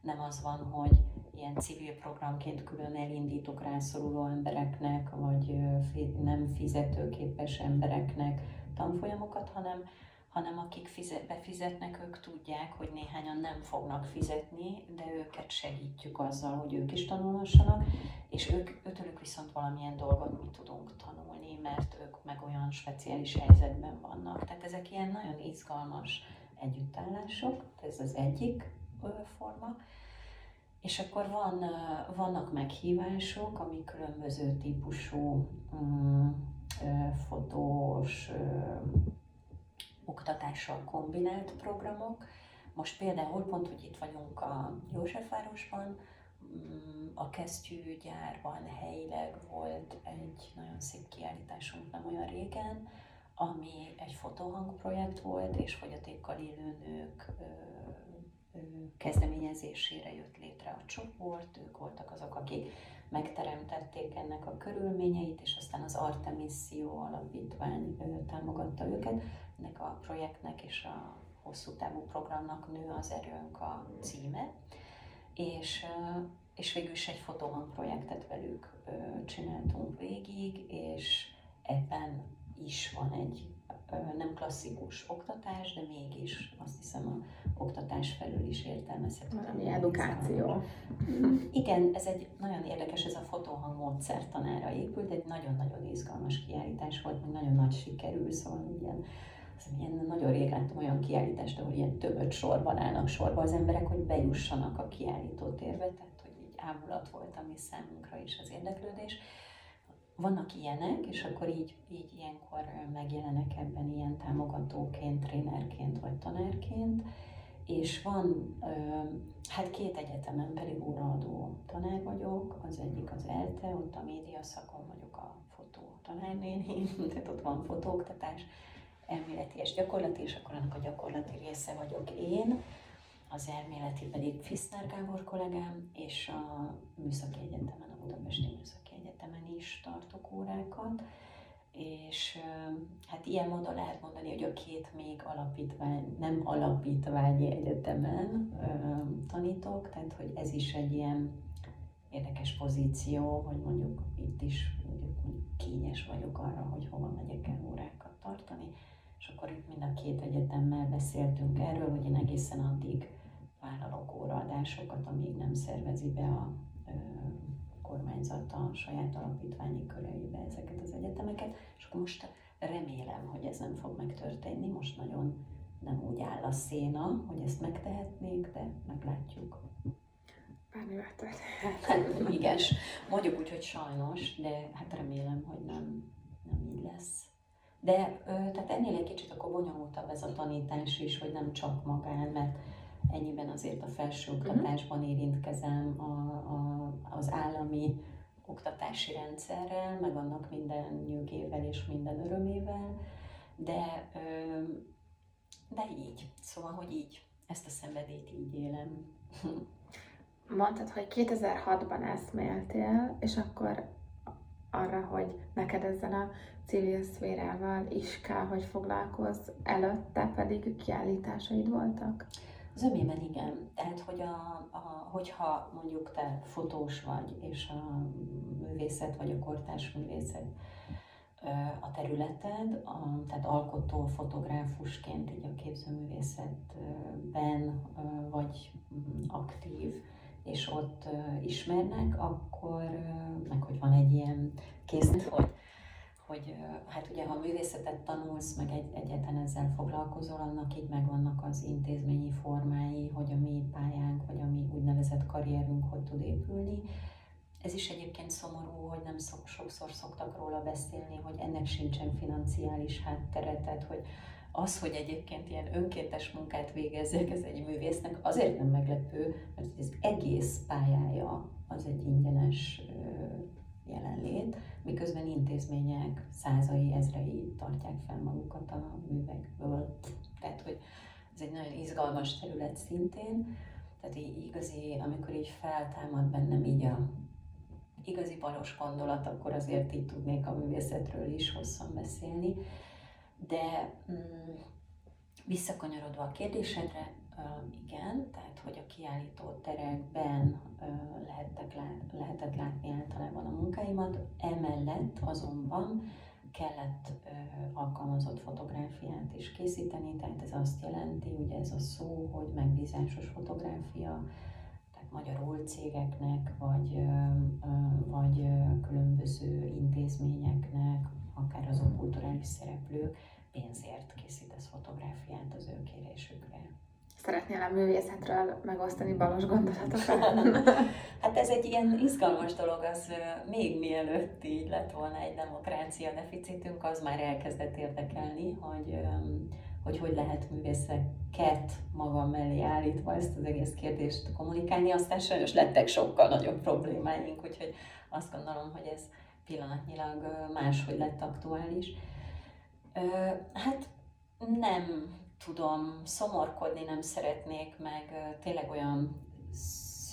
nem az van, hogy ilyen civil programként külön elindítok rászoruló embereknek, vagy nem fizetőképes embereknek tanfolyamokat, hanem, hanem akik fizet, befizetnek, ők tudják, hogy néhányan nem fognak fizetni, de őket segítjük azzal, hogy ők is tanulhassanak, és ők, őtőlük viszont valamilyen dolgot mi tudunk tanulni, mert ők meg olyan speciális helyzetben vannak. Tehát ezek ilyen nagyon izgalmas együttállások, ez az egyik forma. És akkor van, vannak meghívások, ami különböző típusú um, fotós oktatással kombinált programok. Most például pont, hogy itt vagyunk a Józsefvárosban, mm, a kesztyűgyárban helyileg volt egy nagyon szép kiállításunk nem olyan régen, ami egy fotohang projekt volt, és fogyatékkal élő nők kezdeményezésére jött létre a csoport, ők voltak azok, akik megteremtették ennek a körülményeit, és aztán az Artemisszió alapítvány támogatta őket. Ennek a projektnek és a hosszú távú programnak Nő az erőnk a címe, és, és végül is egy fotohang projektet velük csináltunk végig, és ebben is van egy nem klasszikus oktatás, de mégis azt hiszem a oktatás felül is értelmezhető.
Valami edukáció.
Igen, ez egy nagyon érdekes, ez a fotóhang módszertanára épült, egy nagyon-nagyon izgalmas kiállítás volt, meg nagyon nagy sikerül, szóval ilyen ilyen nagyon rég láttam olyan kiállítást, ahol ilyen többet sorban állnak sorba az emberek, hogy bejussanak a kiállító térbe, tehát hogy így ámulat volt a mi számunkra is az érdeklődés vannak ilyenek, és akkor így, így ilyenkor megjelenek ebben ilyen támogatóként, trénerként vagy tanárként, és van, hát két egyetemen pedig óraadó tanár vagyok, az egyik az ELTE, ott a média szakon vagyok a fotó tanárnéni, tehát ott van fotóoktatás, elméleti és gyakorlati, és akkor annak a gyakorlati része vagyok én, az elméleti pedig Fiszner Gábor kollégám, és a Műszaki Egyetemen, a Budapesti Műszaki Egyetemen is tartok órákat, és hát ilyen módon lehet mondani, hogy a két még alapítvány, nem alapítványi egyetemen tanítok, tehát hogy ez is egy ilyen érdekes pozíció, hogy mondjuk itt is mondjuk, mondjuk kényes vagyok arra, hogy hova megyek el órákat tartani, és akkor itt mind a két egyetemmel beszéltünk erről, hogy én egészen addig vállalok óraadásokat, amíg nem szervezi be a kormányzat a saját alapítványi köreibe ezeket az egyetemeket, és most remélem, hogy ez nem fog megtörténni, most nagyon nem úgy áll a széna, hogy ezt megtehetnék, de meglátjuk.
Bármivel
történhet. Igen, mondjuk úgy, hogy sajnos, de hát remélem, hogy nem, nem így lesz. De tehát ennél egy kicsit akkor bonyolultabb ez a tanítás is, hogy nem csak magán, mert ennyiben azért a felsőoktatásban mhm. érintkezem a, a, az állami oktatási rendszerrel, meg annak minden nyugével és minden örömével, de, de így, szóval, hogy így, ezt a szenvedélyt így élem.
Mondtad, hogy 2006-ban eszméltél, és akkor arra, hogy neked ezzel a civil szférával is kell, hogy foglalkozz, előtte pedig kiállításaid voltak?
Az ömében igen. Tehát, hogy a, a, hogyha mondjuk te fotós vagy, és a művészet vagy a kortárs művészet a területed, a, tehát alkotó fotográfusként így a képzőművészetben vagy aktív, és ott ismernek, akkor meg hogy van egy ilyen készlet, hogy hogy hát ugye ha művészetet tanulsz, meg egy, egyetlen ezzel foglalkozol, annak így megvannak az intézményi formái, hogy a mi pályánk, vagy a mi úgynevezett karrierünk hogy tud épülni. Ez is egyébként szomorú, hogy nem szok, sokszor szoktak róla beszélni, hogy ennek sincsen financiális háttere, tehát hogy az, hogy egyébként ilyen önkéntes munkát végezzek, ez egy művésznek azért nem meglepő, mert az egész pályája az egy ingyenes jelenlét, miközben intézmények százai, ezrei tartják fel magukat a művekből. Tehát, hogy ez egy nagyon izgalmas terület szintén, tehát így igazi, amikor így feltámad bennem így a igazi balos gondolat, akkor azért így tudnék a művészetről is hosszan beszélni. De mm, visszakanyarodva a kérdésedre, igen, tehát hogy a kiállító terekben lehettek lehetett látni általában a munkáimat, emellett azonban kellett alkalmazott fotográfiát is készíteni, tehát ez azt jelenti, ugye ez a szó, hogy megbízásos fotográfia, tehát magyarul cégeknek, vagy, vagy különböző intézményeknek, akár azok kulturális szereplők pénzért készítesz fotográfiát az ő kérésükre.
Szeretnél a művészetről megosztani balos gondolatokat?
hát ez egy ilyen izgalmas dolog, az még mielőtt így lett volna egy demokrácia deficitünk, az már elkezdett érdekelni, hogy, hogy hogy lehet művészeket magam mellé állítva ezt az egész kérdést kommunikálni, aztán sajnos lettek sokkal nagyobb problémáink, úgyhogy azt gondolom, hogy ez pillanatnyilag máshogy lett aktuális. Hát nem tudom, szomorkodni nem szeretnék, meg tényleg olyan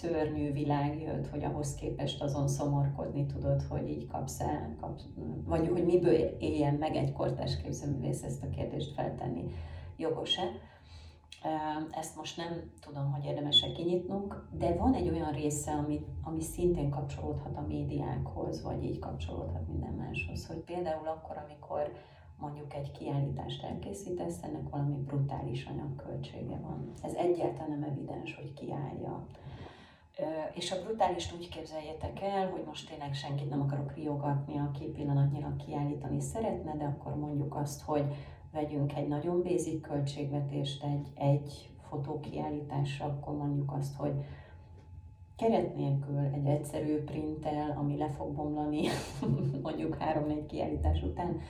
szörnyű világ jött, hogy ahhoz képest azon szomorkodni tudod, hogy így kapsz el, kapsz, vagy hogy miből éljen meg egy kortás képzőművész ezt a kérdést feltenni. Jogos-e? Ezt most nem tudom, hogy érdemes-e kinyitnunk, de van egy olyan része, ami, ami szintén kapcsolódhat a médiákhoz, vagy így kapcsolódhat minden máshoz, hogy például akkor, amikor mondjuk egy kiállítást elkészítesz, ennek valami brutális anyagköltsége van. Ez egyáltalán nem evidens, hogy kiállja. És a brutális úgy képzeljétek el, hogy most tényleg senkit nem akarok riogatni, aki pillanatnyira kiállítani szeretne, de akkor mondjuk azt, hogy vegyünk egy nagyon basic költségvetést egy, egy fotókiállításra, akkor mondjuk azt, hogy keret nélkül egy egyszerű printtel, ami le fog bomlani mondjuk három-négy kiállítás után,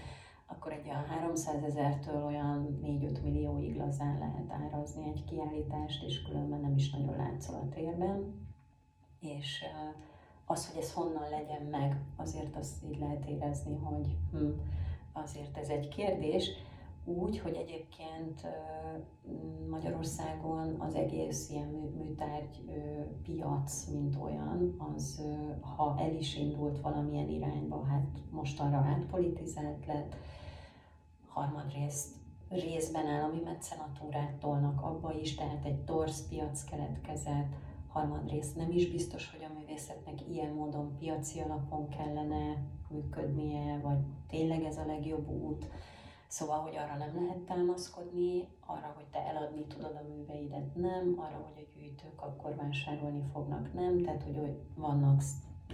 akkor egy olyan 300 ezertől olyan 4-5 millióig lazán lehet árazni egy kiállítást, és különben nem is nagyon látszol a térben. És az, hogy ez honnan legyen meg, azért azt így lehet érezni, hogy hm, azért ez egy kérdés. Úgy, hogy egyébként Magyarországon az egész ilyen műtárgy piac, mint olyan, az ha el is indult valamilyen irányba, hát mostanra átpolitizált lett, harmadrészt részben állami mecenatúrát tolnak. Abba is, tehát egy torsz piac keletkezett, harmadrészt nem is biztos, hogy a művészetnek ilyen módon piaci alapon kellene működnie, vagy tényleg ez a legjobb út. Szóval, hogy arra nem lehet támaszkodni, arra, hogy te eladni tudod a műveidet, nem, arra, hogy a gyűjtők akkor vásárolni fognak, nem, tehát, hogy vannak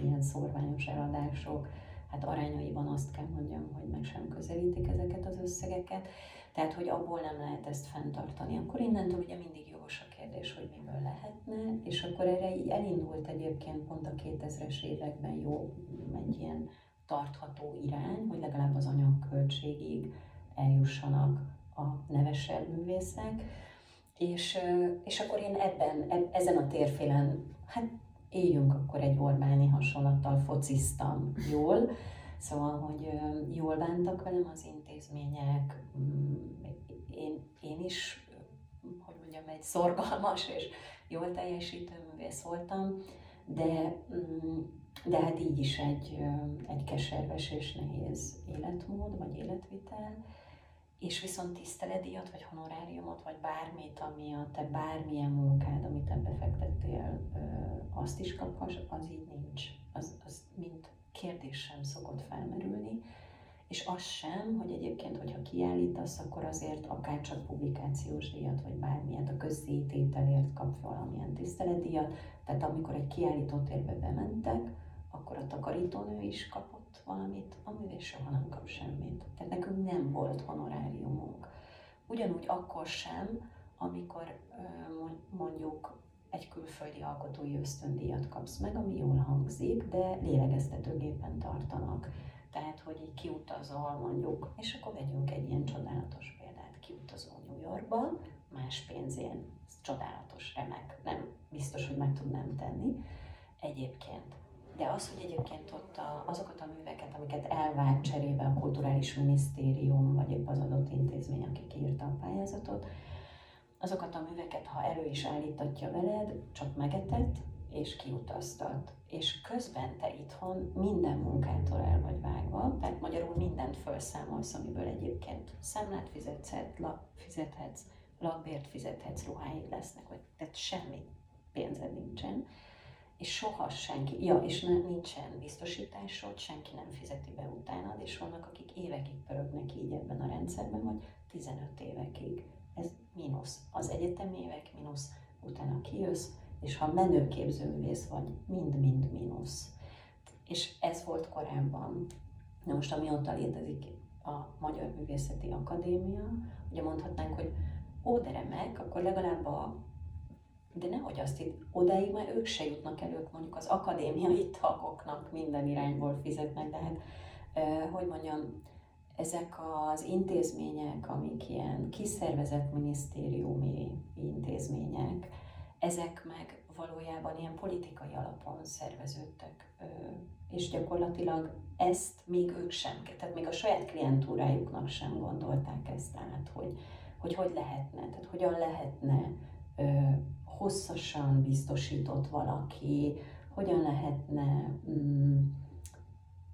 ilyen szorványos eladások, hát arányaiban azt kell mondjam, hogy meg sem közelítik ezeket az összegeket, tehát hogy abból nem lehet ezt fenntartani. Akkor innentől ugye mindig jogos a kérdés, hogy miből lehetne, és akkor erre így elindult egyébként pont a 2000-es években jó egy ilyen tartható irány, hogy legalább az anyagköltségig eljussanak a nevesebb művészek, és, és akkor én ebben, ezen a térfélen, hát éljünk akkor egy Orbáni hasonlattal, fociztam jól, szóval, hogy jól bántak velem az intézmények, mm, én, én is, hogy mondjam, egy szorgalmas és jól teljesítő művész voltam, de, mm, de hát így is egy, egy keserves és nehéz életmód, vagy életvitel, és viszont tiszteletdíjat, vagy honoráriumot, vagy bármit, ami a te bármilyen munkád, amit ebbe fektettél, azt is kaphass, az így nincs. Az, az mint kérdés sem szokott felmerülni. És az sem, hogy egyébként, hogyha kiállítasz, akkor azért akár csak publikációs díjat, vagy bármilyen a közzétételért kap valamilyen tiszteletdíjat. Tehát amikor egy kiállítótérbe bementek, akkor a takarítónő is kapott valamit, a művész soha nem kap semmit. Tehát nekünk nem volt honoráriumunk. Ugyanúgy akkor sem, amikor mondjuk egy külföldi alkotói ösztöndíjat kapsz meg, ami jól hangzik, de lélegeztetőgépen tartanak. Tehát, hogy így kiutazol mondjuk, és akkor vegyünk egy ilyen csodálatos példát, kiutazol New Yorkba, más pénzén, csodálatos, remek, nem biztos, hogy meg tudnám tenni. Egyébként de az, hogy egyébként ott a, azokat a műveket, amiket elvárt cserébe a Kulturális Minisztérium, vagy épp az adott intézmény, aki kiírta a pályázatot, azokat a műveket, ha elő is állítatja veled, csak megetett és kiutaztat. És közben te itthon minden munkától el vagy vágva, tehát magyarul mindent felszámolsz, amiből egyébként számlát fizetsz, lap, fizethetsz, lakbért fizethetsz, ruháid lesznek, vagy tehát semmi pénzed nincsen és soha senki, ja, és ne, nincsen biztosításod, senki nem fizeti be utánad, és vannak, akik évekig pörögnek így ebben a rendszerben, vagy 15 évekig. Ez mínusz. Az egyetemi évek mínusz, utána kijössz, és ha menőképzőművész vagy, mind-mind mínusz. És ez volt korábban. Na most, amióta létezik a Magyar Művészeti Akadémia, ugye mondhatnánk, hogy ó, de remek, akkor legalább a de nehogy azt itt, odáig már ők se jutnak el, mondjuk az akadémiai tagoknak minden irányból fizetnek, de hát, hogy mondjam, ezek az intézmények, amik ilyen kiszervezett minisztériumi intézmények, ezek meg valójában ilyen politikai alapon szerveződtek, és gyakorlatilag ezt még ők sem, tehát még a saját klientúrájuknak sem gondolták ezt át, hogy hogy, hogy lehetne, tehát hogyan lehetne hosszasan biztosított valaki, hogyan lehetne mm,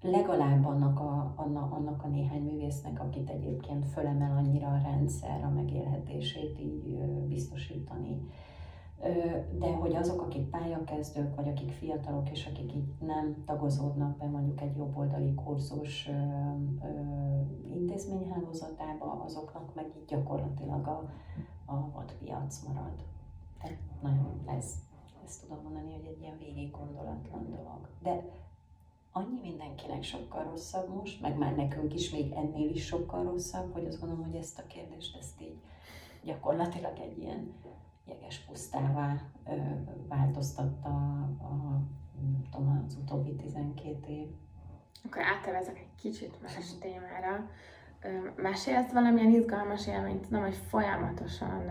legalább annak a, annak, annak a néhány művésznek, akit egyébként fölemel annyira a rendszer, a megélhetését így biztosítani. De hogy azok, akik pályakezdők, vagy akik fiatalok, és akik így nem tagozódnak be mondjuk egy jobboldali kurzus intézményhálózatába, azoknak meg így gyakorlatilag a, a vadpiac marad. Tehát nagyon ez, ezt tudom mondani, hogy egy ilyen végig gondolatlan dolog. De annyi mindenkinek sokkal rosszabb most, meg már nekünk is még ennél is sokkal rosszabb, hogy azt gondolom, hogy ezt a kérdést ezt így gyakorlatilag egy ilyen jeges pusztává ö, változtatta a, tudom, az utóbbi 12 év.
Akkor áttevezek egy kicsit más témára. Mesélsz valamilyen izgalmas élményt? Tudom, hogy folyamatosan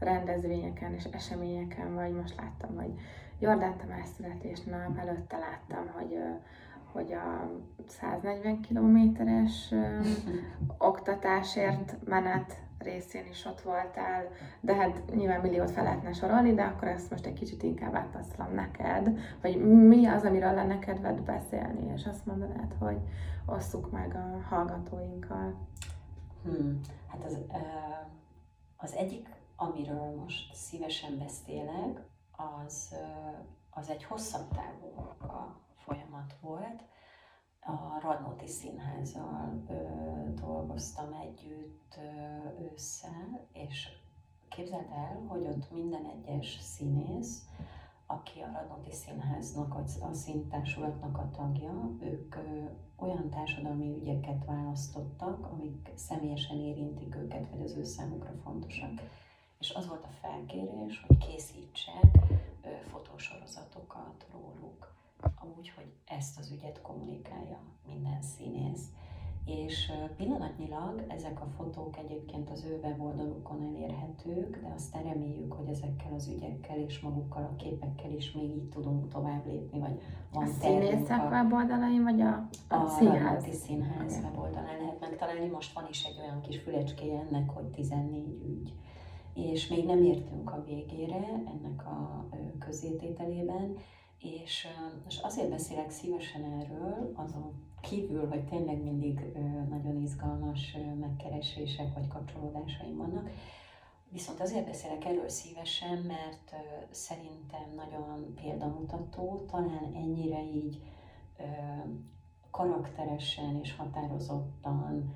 rendezvényeken és eseményeken vagy. Most láttam, hogy Jordán Tamás születésnap, előtte láttam, hogy hogy a 140 kilométeres oktatásért menet részén is ott voltál, de hát nyilván milliót fel lehetne sorolni, de akkor ezt most egy kicsit inkább átpasszolom neked, hogy mi az, amiről lenne kedved beszélni, és azt mondanád, hogy osszuk meg a hallgatóinkkal.
Hmm. Hát az, az egyik, amiről most szívesen beszélek, az, az egy hosszabb távú folyamat volt, a Radnóti Színházzal ö, dolgoztam együtt ősszel, és képzeld el, hogy ott minden egyes színész, aki a Radnóti Színháznak, a színtársulatnak a tagja, ők ö, olyan társadalmi ügyeket választottak, amik személyesen érintik őket, vagy az ő számukra fontosak. És az volt a felkérés, hogy készítsek fotósorozatokat róluk úgy, hogy ezt az ügyet kommunikálja minden színész. És pillanatnyilag ezek a fotók egyébként az ő weboldalukon elérhetők, de azt reméljük, hogy ezekkel az ügyekkel és magukkal a képekkel is még így tudunk tovább lépni, vagy
van a színészek weboldalain, vagy a,
a, a színház? A színház okay. weboldalán lehet megtalálni. Most van is egy olyan kis fülecskéje ennek, hogy 14 ügy. És még nem értünk a végére ennek a közétételében, és, és azért beszélek szívesen erről, azon kívül, hogy tényleg mindig nagyon izgalmas megkeresések vagy kapcsolódásaim vannak, Viszont azért beszélek erről szívesen, mert szerintem nagyon példamutató, talán ennyire így karakteresen és határozottan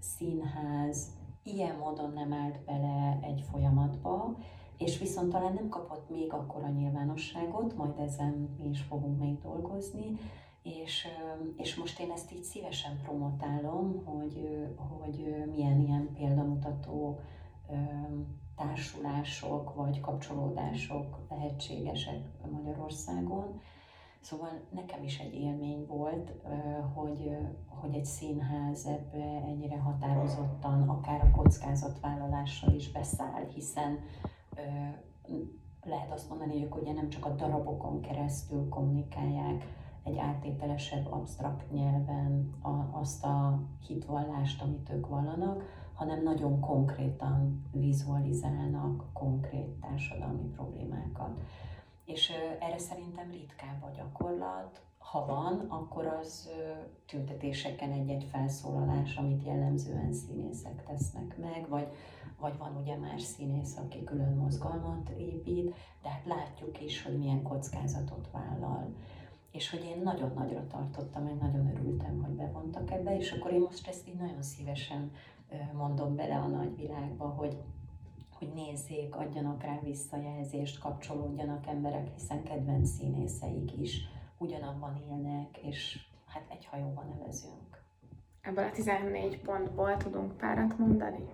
színház ilyen módon nem állt bele egy folyamatba, és viszont talán nem kapott még akkora nyilvánosságot, majd ezen mi is fogunk még dolgozni, és, és most én ezt így szívesen promotálom, hogy, hogy milyen ilyen példamutató társulások vagy kapcsolódások lehetségesek Magyarországon. Szóval nekem is egy élmény volt, hogy, hogy egy színház ebbe ennyire határozottan, akár a kockázatvállalással is beszáll, hiszen lehet azt mondani, hogy ők ugye nem csak a darabokon keresztül kommunikálják egy áttételesebb, absztrakt nyelven a, azt a hitvallást, amit ők vallanak, hanem nagyon konkrétan vizualizálnak konkrét társadalmi problémákat. És erre szerintem ritkább a gyakorlat. Ha van, akkor az tüntetéseken egy-egy felszólalás, amit jellemzően színészek tesznek meg, vagy vagy van ugye más színész, aki külön mozgalmat épít, de hát látjuk is, hogy milyen kockázatot vállal. És hogy én nagyon nagyra tartottam, meg nagyon örültem, hogy bevontak ebbe, és akkor én most ezt így nagyon szívesen mondom bele a nagyvilágba, hogy hogy nézzék, adjanak rá visszajelzést, kapcsolódjanak emberek, hiszen kedvenc színészeik is ugyanabban élnek, és hát egy hajóban nevezünk.
Ebből a 14 pontból tudunk párat mondani?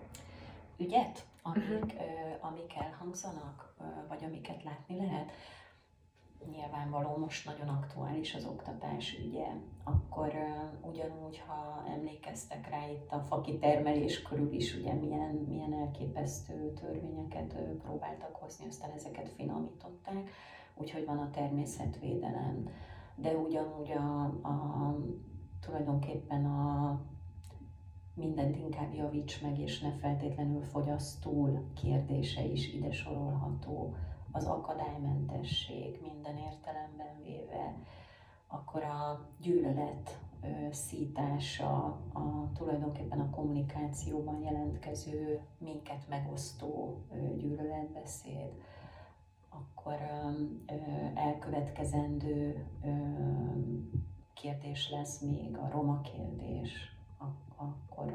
ügyet, amik, uh-huh. amik elhangzanak, vagy amiket látni lehet. Nyilvánvaló most nagyon aktuális az oktatás ügye, akkor uh, ugyanúgy, ha emlékeztek rá itt a fakitermelés körül is, ugye milyen, milyen elképesztő törvényeket uh, próbáltak hozni, aztán ezeket finomították, úgyhogy van a természetvédelem, de ugyanúgy a, a tulajdonképpen a mindent inkább javíts meg, és ne feltétlenül fogyaszt túl kérdése is ide sorolható az akadálymentesség minden értelemben véve, akkor a gyűlölet szítása, a, tulajdonképpen a kommunikációban jelentkező, minket megosztó gyűlöletbeszéd, akkor elkövetkezendő kérdés lesz még a roma kérdés, akkor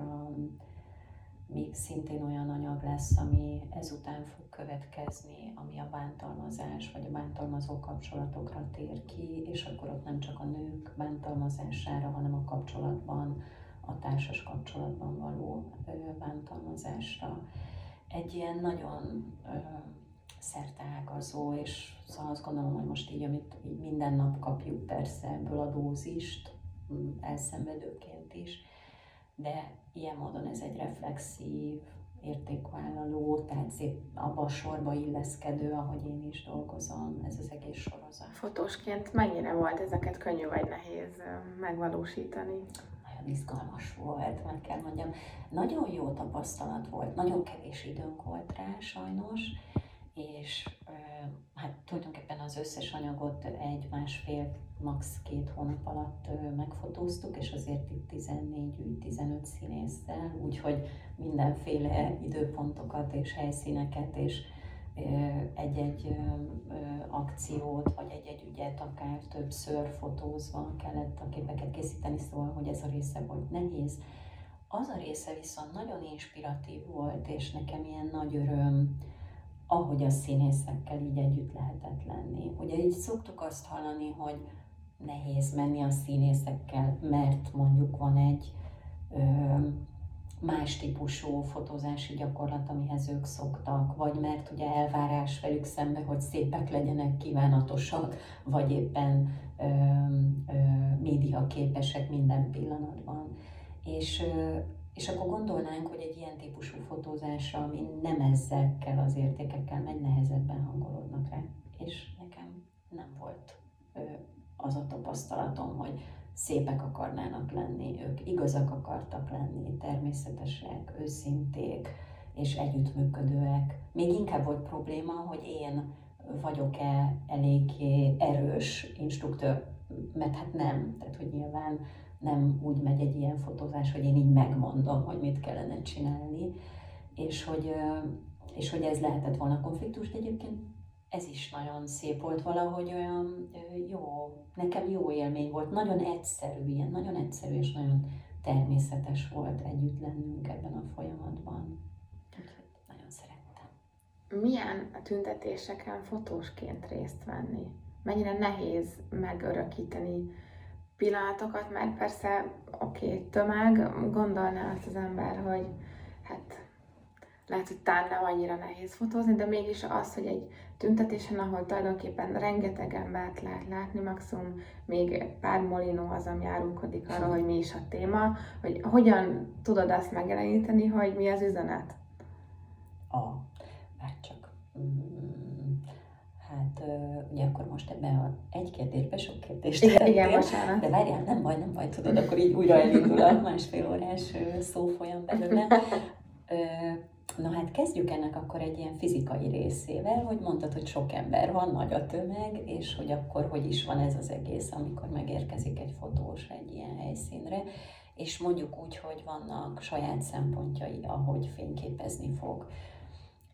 még szintén olyan anyag lesz, ami ezután fog következni, ami a bántalmazás vagy a bántalmazó kapcsolatokra tér ki, és akkor ott nem csak a nők bántalmazására, hanem a kapcsolatban, a társas kapcsolatban való bántalmazásra. Egy ilyen nagyon szerteágazó, és szóval azt gondolom, hogy most így, amit így minden nap kapjuk persze ebből a dózist, elszenvedőként is, de ilyen módon ez egy reflexív, értékvállaló, tehát szép abba a sorba illeszkedő, ahogy én is dolgozom, ez az egész sorozat.
Fotósként mennyire volt ezeket könnyű vagy nehéz megvalósítani?
Nagyon izgalmas volt, meg kell mondjam. Nagyon jó tapasztalat volt, nagyon kevés időnk volt rá sajnos, és hát tulajdonképpen az összes anyagot egy-másfél, max. két hónap alatt megfotóztuk, és azért itt 14 ügy, 15 színésszel, úgyhogy mindenféle időpontokat és helyszíneket és egy-egy akciót, vagy egy-egy ügyet akár többször fotózva kellett a képeket készíteni, szóval, hogy ez a része volt nehéz. Az a része viszont nagyon inspiratív volt, és nekem ilyen nagy öröm, ahogy a színészekkel így együtt lehetett lenni. Ugye így szoktuk azt hallani, hogy nehéz menni a színészekkel, mert mondjuk van egy ö, más típusú fotózási gyakorlat, amihez ők szoktak, vagy mert ugye elvárás velük szembe, hogy szépek legyenek, kívánatosak, vagy éppen ö, ö, média képesek minden pillanatban. És ö, és akkor gondolnánk, hogy egy ilyen típusú fotózásra, ami nem ezekkel az értékekkel megy, nehezebben hangolódnak rá. És nekem nem volt az a tapasztalatom, hogy szépek akarnának lenni, ők igazak akartak lenni, természetesek, őszinték és együttműködőek. Még inkább volt probléma, hogy én vagyok-e eléggé erős instruktőr, mert hát nem, tehát hogy nyilván nem úgy megy egy ilyen fotózás, hogy én így megmondom, hogy mit kellene csinálni, és hogy, és hogy ez lehetett volna konfliktus, de egyébként ez is nagyon szép volt, valahogy olyan jó, nekem jó élmény volt, nagyon egyszerű, ilyen nagyon egyszerű és nagyon természetes volt együtt lennünk ebben a folyamatban. Úgyhogy nagyon szerettem.
Milyen tüntetéseken fotósként részt venni? Mennyire nehéz megörökíteni pillanatokat, mert persze, oké, okay, tömeg, gondolná azt az ember, hogy hát lehet, hogy talán nem annyira nehéz fotózni, de mégis az, hogy egy tüntetésen, ahol tulajdonképpen rengeteg embert lehet látni, maximum még pár molinó az, ami árulkodik arra, hogy mi is a téma, hogy hogyan tudod azt megjeleníteni, hogy mi az üzenet?
A, hát csak mm, Hát ugye akkor most ebben a egy kérdésben sok kérdést
Igen, igen, bocsánat.
De várjál, nem baj, nem baj, tudod, akkor így újra elindul a másfél órás szófolyam belőle. Na hát kezdjük ennek akkor egy ilyen fizikai részével, hogy mondtad, hogy sok ember van, nagy a tömeg, és hogy akkor hogy is van ez az egész, amikor megérkezik egy fotós egy ilyen helyszínre, és mondjuk úgy, hogy vannak saját szempontjai, ahogy fényképezni fog.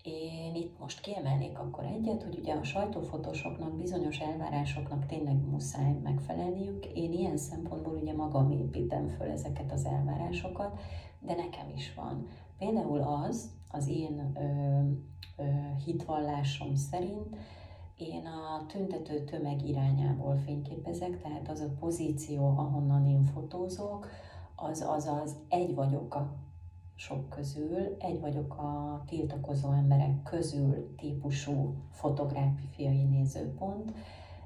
Én itt most kiemelnék akkor egyet, hogy ugye a sajtófotósoknak bizonyos elvárásoknak tényleg muszáj megfelelniük. Én ilyen szempontból ugye magam építem föl ezeket az elvárásokat, de nekem is van. Például az, az én ö, ö, hitvallásom szerint, én a tüntető tömeg irányából fényképezek, tehát az a pozíció, ahonnan én fotózok, az az az egy vagyok a sok közül, egy vagyok a tiltakozó emberek közül típusú fotográfiai nézőpont,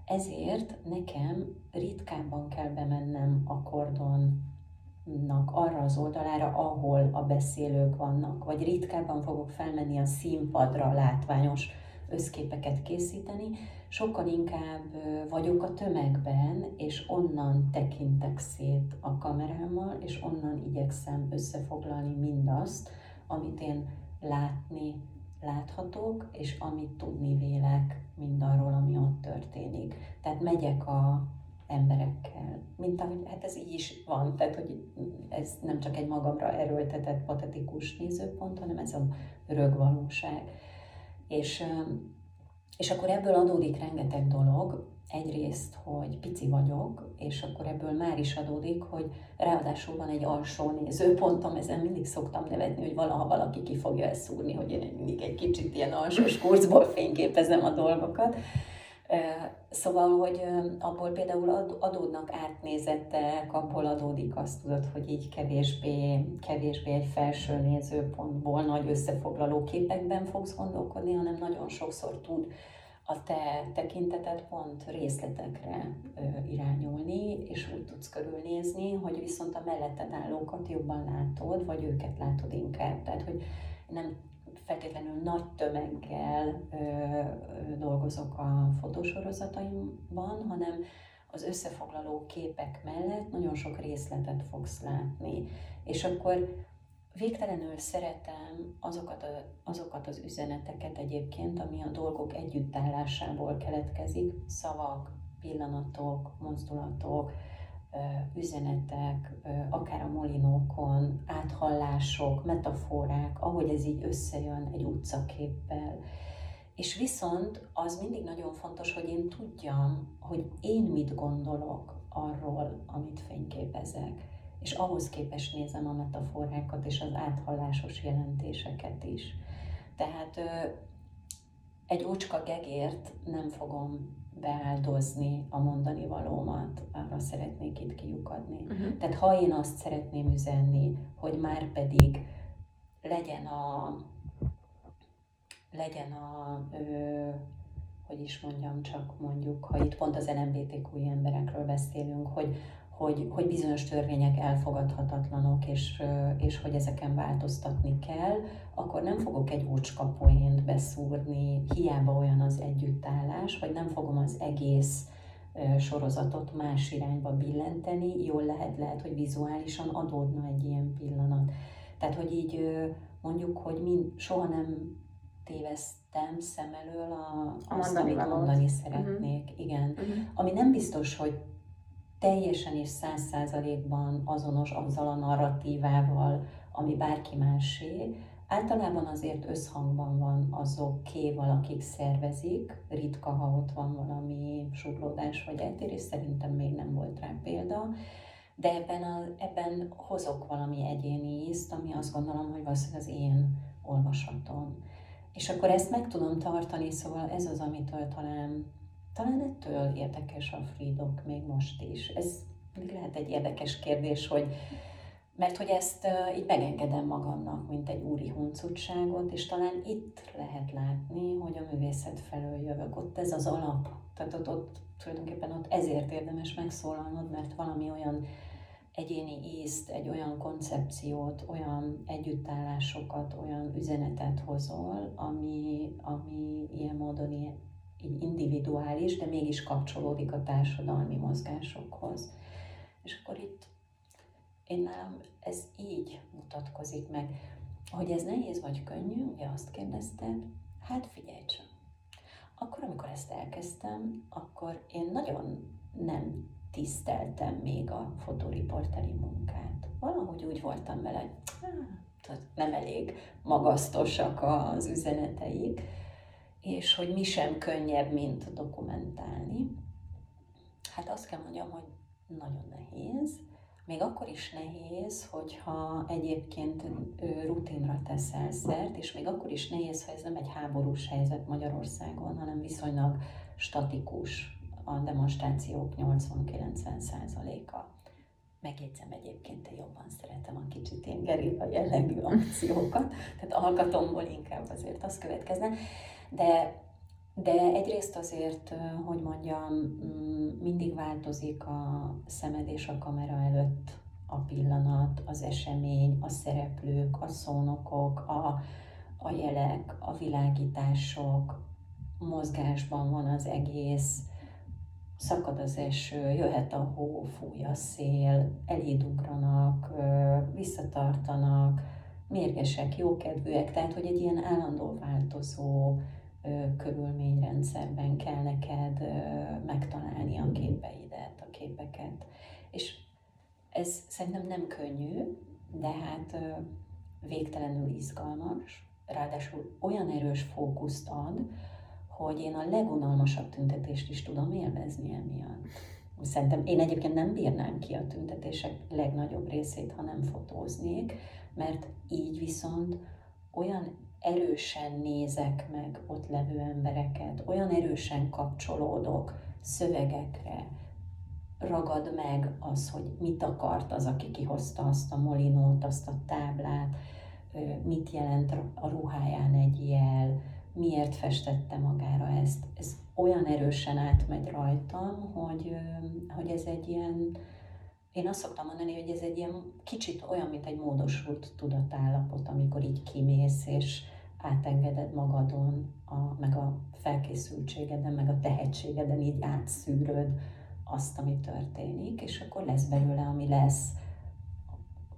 ezért nekem ritkábban kell bemennem a kordon arra az oldalára, ahol a beszélők vannak, vagy ritkábban fogok felmenni a színpadra látványos összképeket készíteni, sokkal inkább vagyok a tömegben, és onnan tekintek szét a kamerámmal, és onnan igyekszem összefoglalni mindazt, amit én látni láthatok, és amit tudni vélek mindarról, ami ott történik. Tehát megyek a emberekkel, mint ahogy, hát ez így is van, tehát hogy ez nem csak egy magamra erőltetett patetikus nézőpont, hanem ez a örök valóság. És, és akkor ebből adódik rengeteg dolog, egyrészt, hogy pici vagyok, és akkor ebből már is adódik, hogy ráadásul van egy alsó nézőpontom, ezen mindig szoktam nevetni, hogy valaha valaki ki fogja ezt szúrni, hogy én mindig egy kicsit ilyen alsós kurzból fényképezem a dolgokat. Szóval, hogy abból például adódnak átnézettek, abból adódik azt tudod, hogy így kevésbé, kevésbé egy felső nézőpontból nagy összefoglaló képekben fogsz gondolkodni, hanem nagyon sokszor tud a te tekinteted pont részletekre ö, irányulni, és úgy tudsz körülnézni, hogy viszont a melletted állókat jobban látod, vagy őket látod inkább. Tehát, hogy nem feltétlenül nagy tömeggel ö, dolgozok a fotósorozataimban, hanem az összefoglaló képek mellett nagyon sok részletet fogsz látni. És akkor Végtelenül szeretem azokat, a, azokat az üzeneteket egyébként, ami a dolgok együttállásából keletkezik, szavak, pillanatok, mozdulatok, üzenetek, akár a molinókon, áthallások, metaforák, ahogy ez így összejön egy utcaképpel. És viszont az mindig nagyon fontos, hogy én tudjam, hogy én mit gondolok arról, amit fényképezek és ahhoz képest nézem a metaforákat és az áthallásos jelentéseket is. Tehát egy ócska gegért nem fogom beáldozni a mondani valómat, arra szeretnék itt kiukadni. Uh-huh. Tehát ha én azt szeretném üzenni, hogy már pedig legyen a legyen a ö, hogy is mondjam, csak mondjuk, ha itt pont az LMBTQ emberekről beszélünk, hogy hogy, hogy bizonyos törvények elfogadhatatlanok, és, és hogy ezeken változtatni kell, akkor nem fogok egy úcskapoént beszúrni, hiába olyan az együttállás, vagy nem fogom az egész sorozatot más irányba billenteni, jól lehet, lehet, hogy vizuálisan adódna egy ilyen pillanat. Tehát, hogy így mondjuk, hogy mind, soha nem téveztem szem elől a, azt, mondani amit mondani szeretnék. Uh-huh. Igen. Uh-huh. Ami nem biztos, hogy teljesen és száz százalékban azonos azzal a narratívával, ami bárki másé, általában azért összhangban van azokéval, akik szervezik, ritka, ha ott van valami suglódás vagy eltérés, szerintem még nem volt rá példa, de ebben, a, ebben hozok valami egyéni ízt, ami azt gondolom, hogy valószínűleg az én olvasatom. És akkor ezt meg tudom tartani, szóval ez az, amitől talán talán ettől érdekes a Freedog még most is. Ez lehet egy érdekes kérdés, hogy mert hogy ezt így megengedem magamnak, mint egy úri huncutságot, és talán itt lehet látni, hogy a művészet felől jövök. Ott ez az alap. Tehát ott, ott tulajdonképpen ott ezért érdemes megszólalnod, mert valami olyan egyéni ízt, egy olyan koncepciót, olyan együttállásokat, olyan üzenetet hozol, ami, ami ilyen módon így individuális, de mégis kapcsolódik a társadalmi mozgásokhoz. És akkor itt én nálam ez így mutatkozik meg. Hogy ez nehéz vagy könnyű, ugye azt kérdezted, hát figyelj csak. Akkor, amikor ezt elkezdtem, akkor én nagyon nem tiszteltem még a fotóriporteri munkát. Valahogy úgy voltam vele, hogy nem elég magasztosak az üzeneteik, és hogy mi sem könnyebb, mint dokumentálni. Hát azt kell mondjam, hogy nagyon nehéz. Még akkor is nehéz, hogyha egyébként rutinra teszel szert, és még akkor is nehéz, ha ez nem egy háborús helyzet Magyarországon, hanem viszonylag statikus a demonstrációk 80-90%-a. Megjegyzem egyébként, én jobban szeretem a kicsit ilyen gerilla jellegű akciókat, tehát alkatomból inkább azért az következne. De De egyrészt azért, hogy mondjam, mm, mindig változik a szemed és a kamera előtt a pillanat, az esemény, a szereplők, a szónokok, a, a jelek, a világítások, mozgásban van az egész, szakad az eső, jöhet a hó, fúj a szél, elédugranak, visszatartanak, mérgesek, jókedvűek, tehát hogy egy ilyen állandó változó körülményrendszerben kell neked megtalálni a képeidet, a képeket. És ez szerintem nem könnyű, de hát végtelenül izgalmas, ráadásul olyan erős fókuszt ad, hogy én a legunalmasabb tüntetést is tudom élvezni emiatt. Szerintem én egyébként nem bírnám ki a tüntetések legnagyobb részét, ha nem fotóznék, mert így viszont olyan erősen nézek meg ott levő embereket, olyan erősen kapcsolódok szövegekre, ragad meg az, hogy mit akart az, aki kihozta azt a molinót, azt a táblát, mit jelent a ruháján egy jel, miért festette magára ezt. Ez olyan erősen átmegy rajtam, hogy, hogy ez egy ilyen, én azt szoktam mondani, hogy ez egy ilyen kicsit olyan, mint egy módosult tudatállapot, amikor így kimész, és átengeded magadon, a, meg a felkészültségeden, meg a tehetségeden így átszűröd azt, ami történik, és akkor lesz belőle, ami lesz,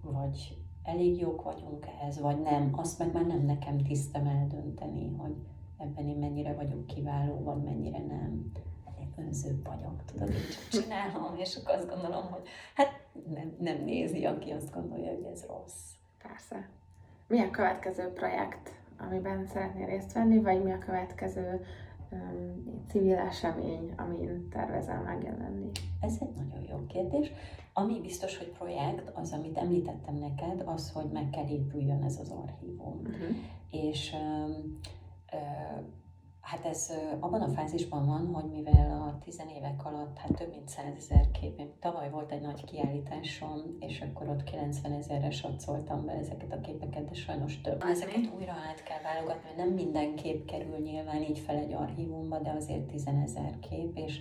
vagy elég jók vagyunk ehhez, vagy nem, azt meg már nem nekem tisztem eldönteni, hogy ebben én mennyire vagyok kiváló, vagy mennyire nem. Önző vagyok, tudod, én csak csinálom, és akkor azt gondolom, hogy hát nem, nem nézi, aki azt gondolja, hogy ez rossz.
Persze. Mi a következő projekt, amiben szeretnél részt venni, vagy mi a következő um, civil esemény, amin tervezel megjelenni?
Ez egy nagyon jó kérdés. Ami biztos, hogy projekt, az, amit említettem neked, az, hogy meg kell épüljön ez az archívum. Uh-huh. És um, Hát ez abban a fázisban van, hogy mivel a tizenévek alatt hát több mint százezer kép, tavaly volt egy nagy kiállításom, és akkor ott 90 ezerre satszoltam be ezeket a képeket, de sajnos több. Ezeket újra át kell válogatni, mert nem minden kép kerül nyilván így fel egy archívumba, de azért 10 ezer kép, és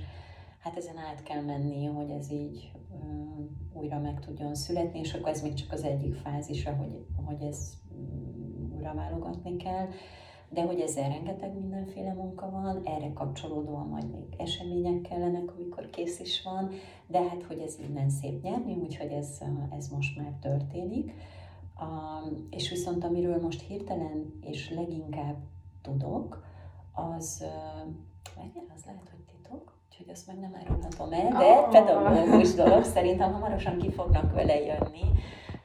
hát ezen át kell menni, hogy ez így um, újra meg tudjon születni, és akkor ez még csak az egyik fázisa, hogy, hogy ez um, újra válogatni kell de hogy ezzel rengeteg mindenféle munka van, erre kapcsolódóan majd még események kellenek, amikor kész is van, de hát, hogy ez innen szép nyerni, úgyhogy ez, ez most már történik. Um, és viszont amiről most hirtelen és leginkább tudok, az, uh, az lehet, hogy titok, úgyhogy azt meg nem árulhatom el, de oh. pedagógus dolog, szerintem hamarosan ki fognak vele jönni,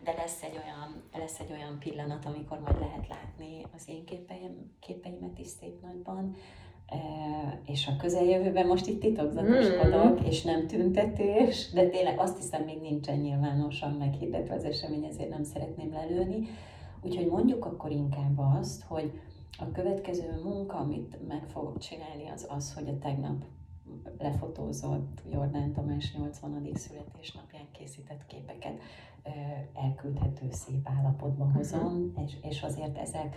de lesz egy olyan, lesz egy olyan pillanat, amikor majd lehet látni az én képeim, képeimet is szép nagyban, és a közeljövőben most itt titokzatoskodok, mm. és nem tüntetés, de tényleg azt hiszem még nincsen nyilvánosan meghirdetve az esemény, ezért nem szeretném lelőni. Úgyhogy mondjuk akkor inkább azt, hogy a következő munka, amit meg fogok csinálni, az az, hogy a tegnap lefotózott Jordán Tamás 80. születésnapján készített képeket elküldhető szép állapotba mhm. hozom, uh-huh. és, és azért ezek,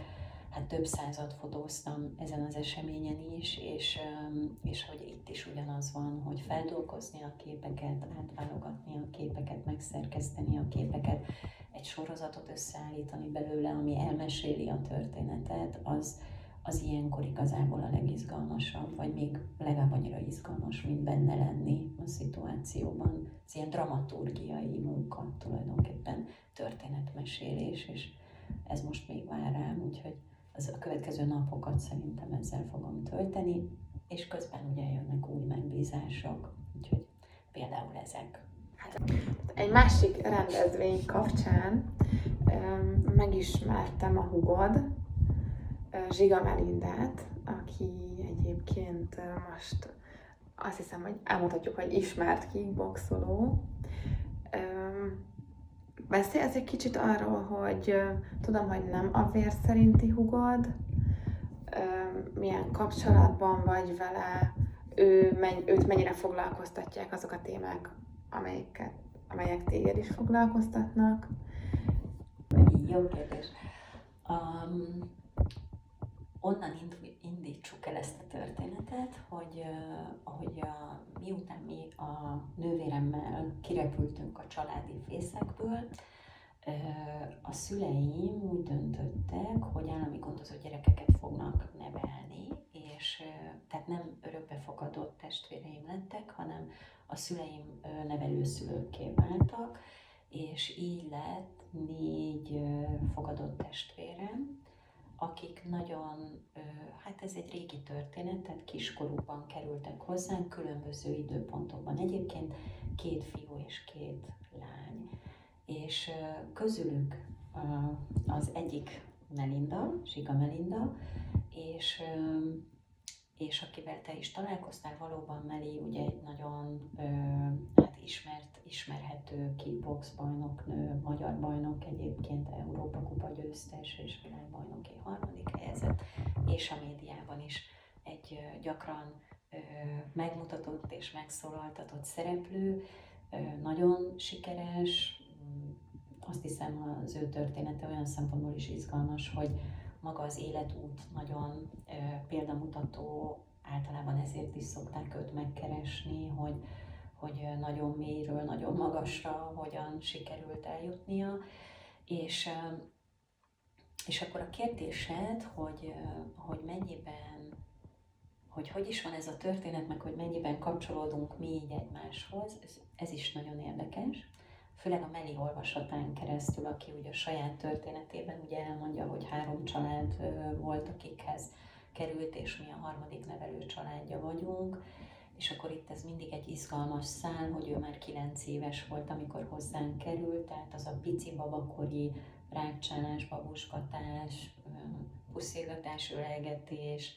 hát több százat fotóztam ezen az eseményen is, és, és hogy itt is ugyanaz van, hogy feldolgozni a képeket, átválogatni a képeket, megszerkeszteni a képeket, egy sorozatot összeállítani belőle, ami elmeséli a történetet, az, az ilyenkor igazából a legizgalmasabb, vagy még legalább annyira izgalmas, mint benne lenni a szituációban. Ez ilyen dramaturgiai munka tulajdonképpen, történetmesélés, és ez most még vár rám, úgyhogy az a következő napokat szerintem ezzel fogom tölteni, és közben ugye jönnek új megbízások, úgyhogy például ezek.
Egy másik rendezvény kapcsán megismertem a hugod, Zsiga Melindát, aki egyébként most azt hiszem, hogy elmondhatjuk, hogy ismert kickboxoló. Beszélsz egy kicsit arról, hogy tudom, hogy nem a vér szerinti hugod, milyen kapcsolatban vagy vele, ő, őt mennyire foglalkoztatják azok a témák, amelyeket, amelyek téged is foglalkoztatnak.
Jó kérdés. Um, onnan indítsuk el ezt a történetet, hogy, hogy a, miután mi a nővéremmel kirepültünk a családi fészekből, a szüleim úgy döntöttek, hogy állami gondozott gyerekeket fognak nevelni, és tehát nem örökbefogadott testvéreim lettek, hanem a szüleim nevelőszülőkké váltak, és így lett négy fogadott testvérem, akik nagyon, hát ez egy régi történet, tehát kiskorúban kerültek hozzánk, különböző időpontokban. Egyébként két fiú és két lány. És közülük az egyik Melinda, Siga Melinda, és és akivel te is találkoztál, valóban Meli ugye egy nagyon hát ismert, ismerhető kickbox bajnoknő, magyar bajnok egyébként, Európa Kupa győztes és világbajnoki harmadik helyezett, és a médiában is egy gyakran ö, megmutatott és megszólaltatott szereplő, ö, nagyon sikeres, azt hiszem az ő története olyan szempontból is izgalmas, hogy maga az életút nagyon ö, példamutató, általában ezért is szokták őt megkeresni, hogy, hogy nagyon mélyről, nagyon magasra hogyan sikerült eljutnia. És, és akkor a kérdésed, hogy, hogy mennyiben, hogy hogy is van ez a történet, meg hogy mennyiben kapcsolódunk mi így egymáshoz, ez, ez is nagyon érdekes főleg a Meli olvasatán keresztül, aki ugye a saját történetében ugye elmondja, hogy három család volt, akikhez került, és mi a harmadik nevelő családja vagyunk, és akkor itt ez mindig egy izgalmas szál, hogy ő már kilenc éves volt, amikor hozzánk került, tehát az a pici babakori rákcsálás, babuskatás, puszilgatás, ölelgetés,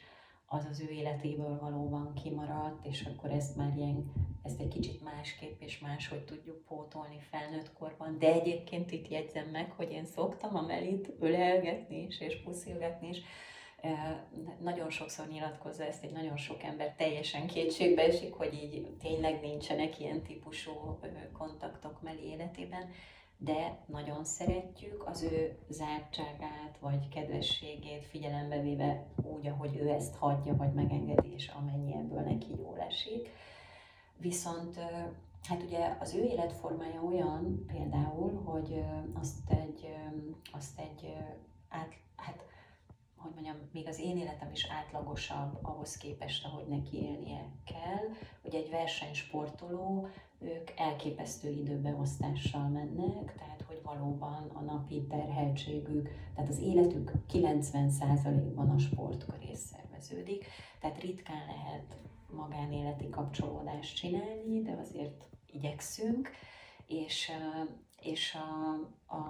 az az ő életéből valóban kimaradt, és akkor ezt már ilyen, ezt egy kicsit másképp és máshogy tudjuk pótolni felnőtt korban. De egyébként itt jegyzem meg, hogy én szoktam a Melit ölelgetni is, és puszilgatni is. Nagyon sokszor nyilatkozza ezt egy nagyon sok ember teljesen kétségbe esik, hogy így tényleg nincsenek ilyen típusú kontaktok Meli életében de nagyon szeretjük az ő zártságát vagy kedvességét figyelembe véve úgy, ahogy ő ezt hagyja vagy megengedi, és amennyi ebből neki jól esik. Viszont hát ugye az ő életformája olyan például, hogy azt egy, azt egy át, hát hogy mondjam, még az én életem is átlagosabb ahhoz képest, ahogy neki élnie kell. Hogy egy versenysportoló, ők elképesztő időbeosztással mennek, tehát hogy valóban a napi terheltségük, tehát az életük 90%-ban a sport köré szerveződik, tehát ritkán lehet magánéleti kapcsolódást csinálni, de azért igyekszünk, és, és a, a,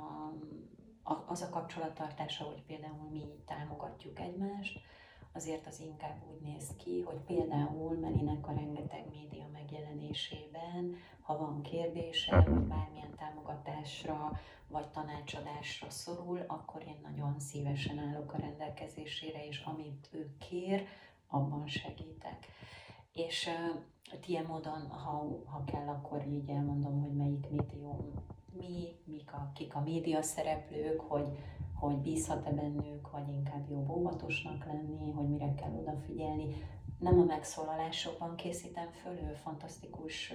az a kapcsolattartása, hogy például mi támogatjuk egymást, azért az inkább úgy néz ki, hogy például Melinek a rengeteg média megjelenésében, ha van kérdése, vagy bármilyen támogatásra, vagy tanácsadásra szorul, akkor én nagyon szívesen állok a rendelkezésére, és amit ő kér, abban segítek. És uh, ilyen módon, ha, ha kell, akkor így elmondom, hogy melyik médium mi, mik a, kik a média szereplők, hogy, hogy bízhat-e bennük, vagy inkább jobb óvatosnak lenni, hogy mire kell odafigyelni. Nem a megszólalásokban készítem föl, ő fantasztikus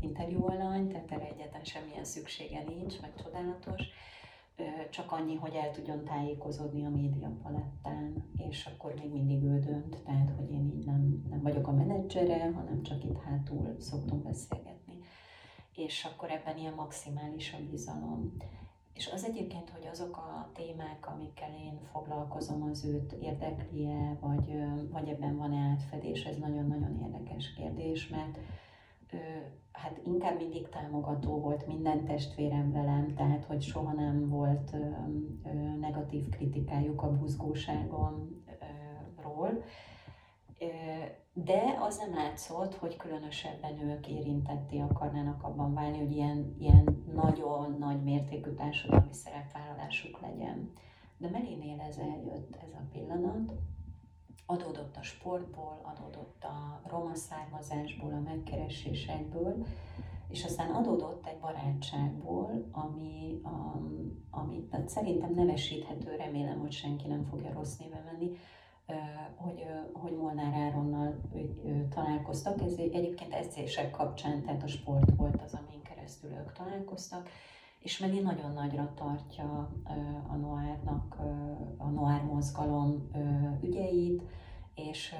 interjúalany, tehát erre egyetlen semmilyen szüksége nincs, meg csodálatos, csak annyi, hogy el tudjon tájékozódni a média palettán, és akkor még mindig ő dönt, tehát hogy én így nem, nem vagyok a menedzsere, hanem csak itt hátul szoktunk beszélgetni és akkor ebben ilyen maximális a bizalom. És az egyébként, hogy azok a témák, amikkel én foglalkozom, az őt érdekli-e, vagy, vagy ebben van-e átfedés, ez nagyon-nagyon érdekes kérdés, mert hát inkább mindig támogató volt minden testvérem velem, tehát hogy soha nem volt negatív kritikájuk a buzgóságomról, de az nem látszott, hogy különösebben ők érintetté akarnának abban válni, hogy ilyen, ilyen nagyon nagy mértékű társadalmi szerepvállalásuk legyen. De Melinél ez eljött ez a pillanat, adódott a sportból, adódott a roma származásból, a megkeresésekből, és aztán adódott egy barátságból, ami, um, ami tehát szerintem nevesíthető, remélem, hogy senki nem fogja rossz néve venni, hogy, hogy Molnár Áronnal találkoztak. Ez egyébként edzések kapcsán, tehát a sport volt az, amin keresztül ők találkoztak, és Meli nagyon nagyra tartja a Noárnak, a Noár mozgalom ügyeit, és,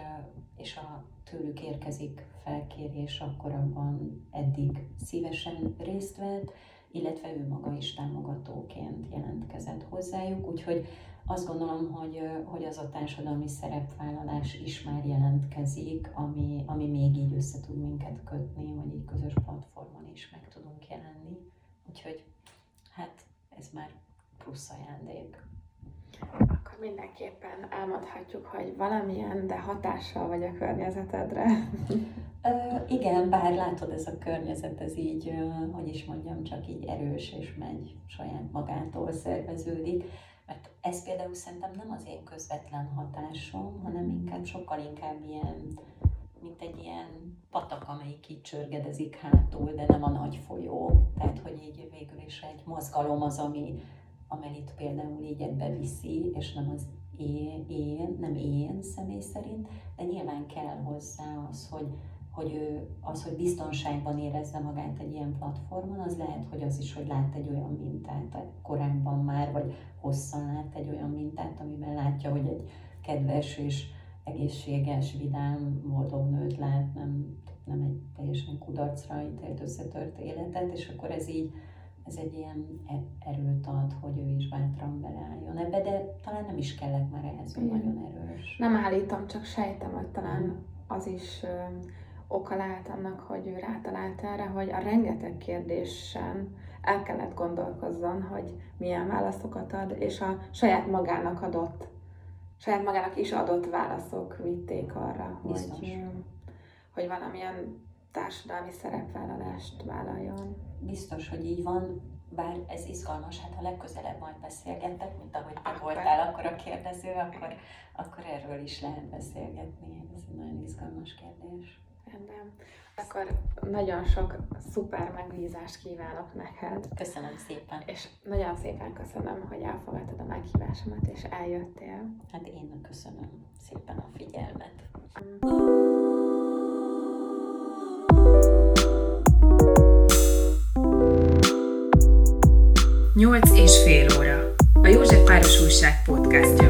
és a tőlük érkezik felkérés, akkor abban eddig szívesen részt vett, illetve ő maga is támogatóként jelentkezett hozzájuk, úgyhogy azt gondolom, hogy, hogy az a társadalmi szerepvállalás is már jelentkezik, ami, ami még így össze tud minket kötni, hogy így közös platformon is meg tudunk jelenni. Úgyhogy hát ez már plusz ajándék.
Akkor mindenképpen elmondhatjuk, hogy valamilyen, de hatással vagy a környezetedre.
Ö, igen, bár látod, ez a környezet, ez így, hogy is mondjam, csak így erős és megy saját magától szerveződik. Mert ez például szerintem nem az én közvetlen hatásom, hanem inkább sokkal inkább ilyen, mint egy ilyen patak, amelyik így csörgedezik hátul, de nem a nagy folyó. Tehát, hogy így végül is egy mozgalom az, ami, amennyit például így ebbe viszi, és nem az én, én, nem én személy szerint, de nyilván kell hozzá az, hogy, hogy ő, az, hogy biztonságban érezze magát egy ilyen platformon, az lehet, hogy az is, hogy lát egy olyan mintát korábban már, vagy hosszan lát egy olyan mintát, amiben látja, hogy egy kedves és egészséges, vidám, boldog nőt lát, nem, nem egy teljesen kudarcra ítélt összetört életet, és akkor ez így, ez egy ilyen e- erőt ad, hogy ő is bátran beleálljon ebbe, de talán nem is kellett már ehhez, hogy nagyon erős.
Nem állítom, csak sejtem, hogy talán az is oka lehet annak, hogy ő rátalált erre, hogy a rengeteg kérdésen el kellett gondolkozzon, hogy milyen válaszokat ad, és a saját magának adott, saját magának is adott válaszok vitték arra, hogy, hogy valamilyen társadalmi szerepvállalást vállaljon.
Biztos, hogy így van, bár ez izgalmas, hát ha legközelebb majd beszélgettek, mint ahogy te akkor. voltál akkor a kérdező, akkor, akkor erről is lehet beszélgetni. Ez egy nagyon izgalmas kérdés.
Rendben. Akkor nagyon sok szuper megbízást kívánok neked.
Köszönöm szépen.
És nagyon szépen köszönöm, hogy elfogadtad a meghívásomat, és eljöttél.
Hát én köszönöm szépen a figyelmet.
Nyolc és fél óra. A József Páros Újság podcastja.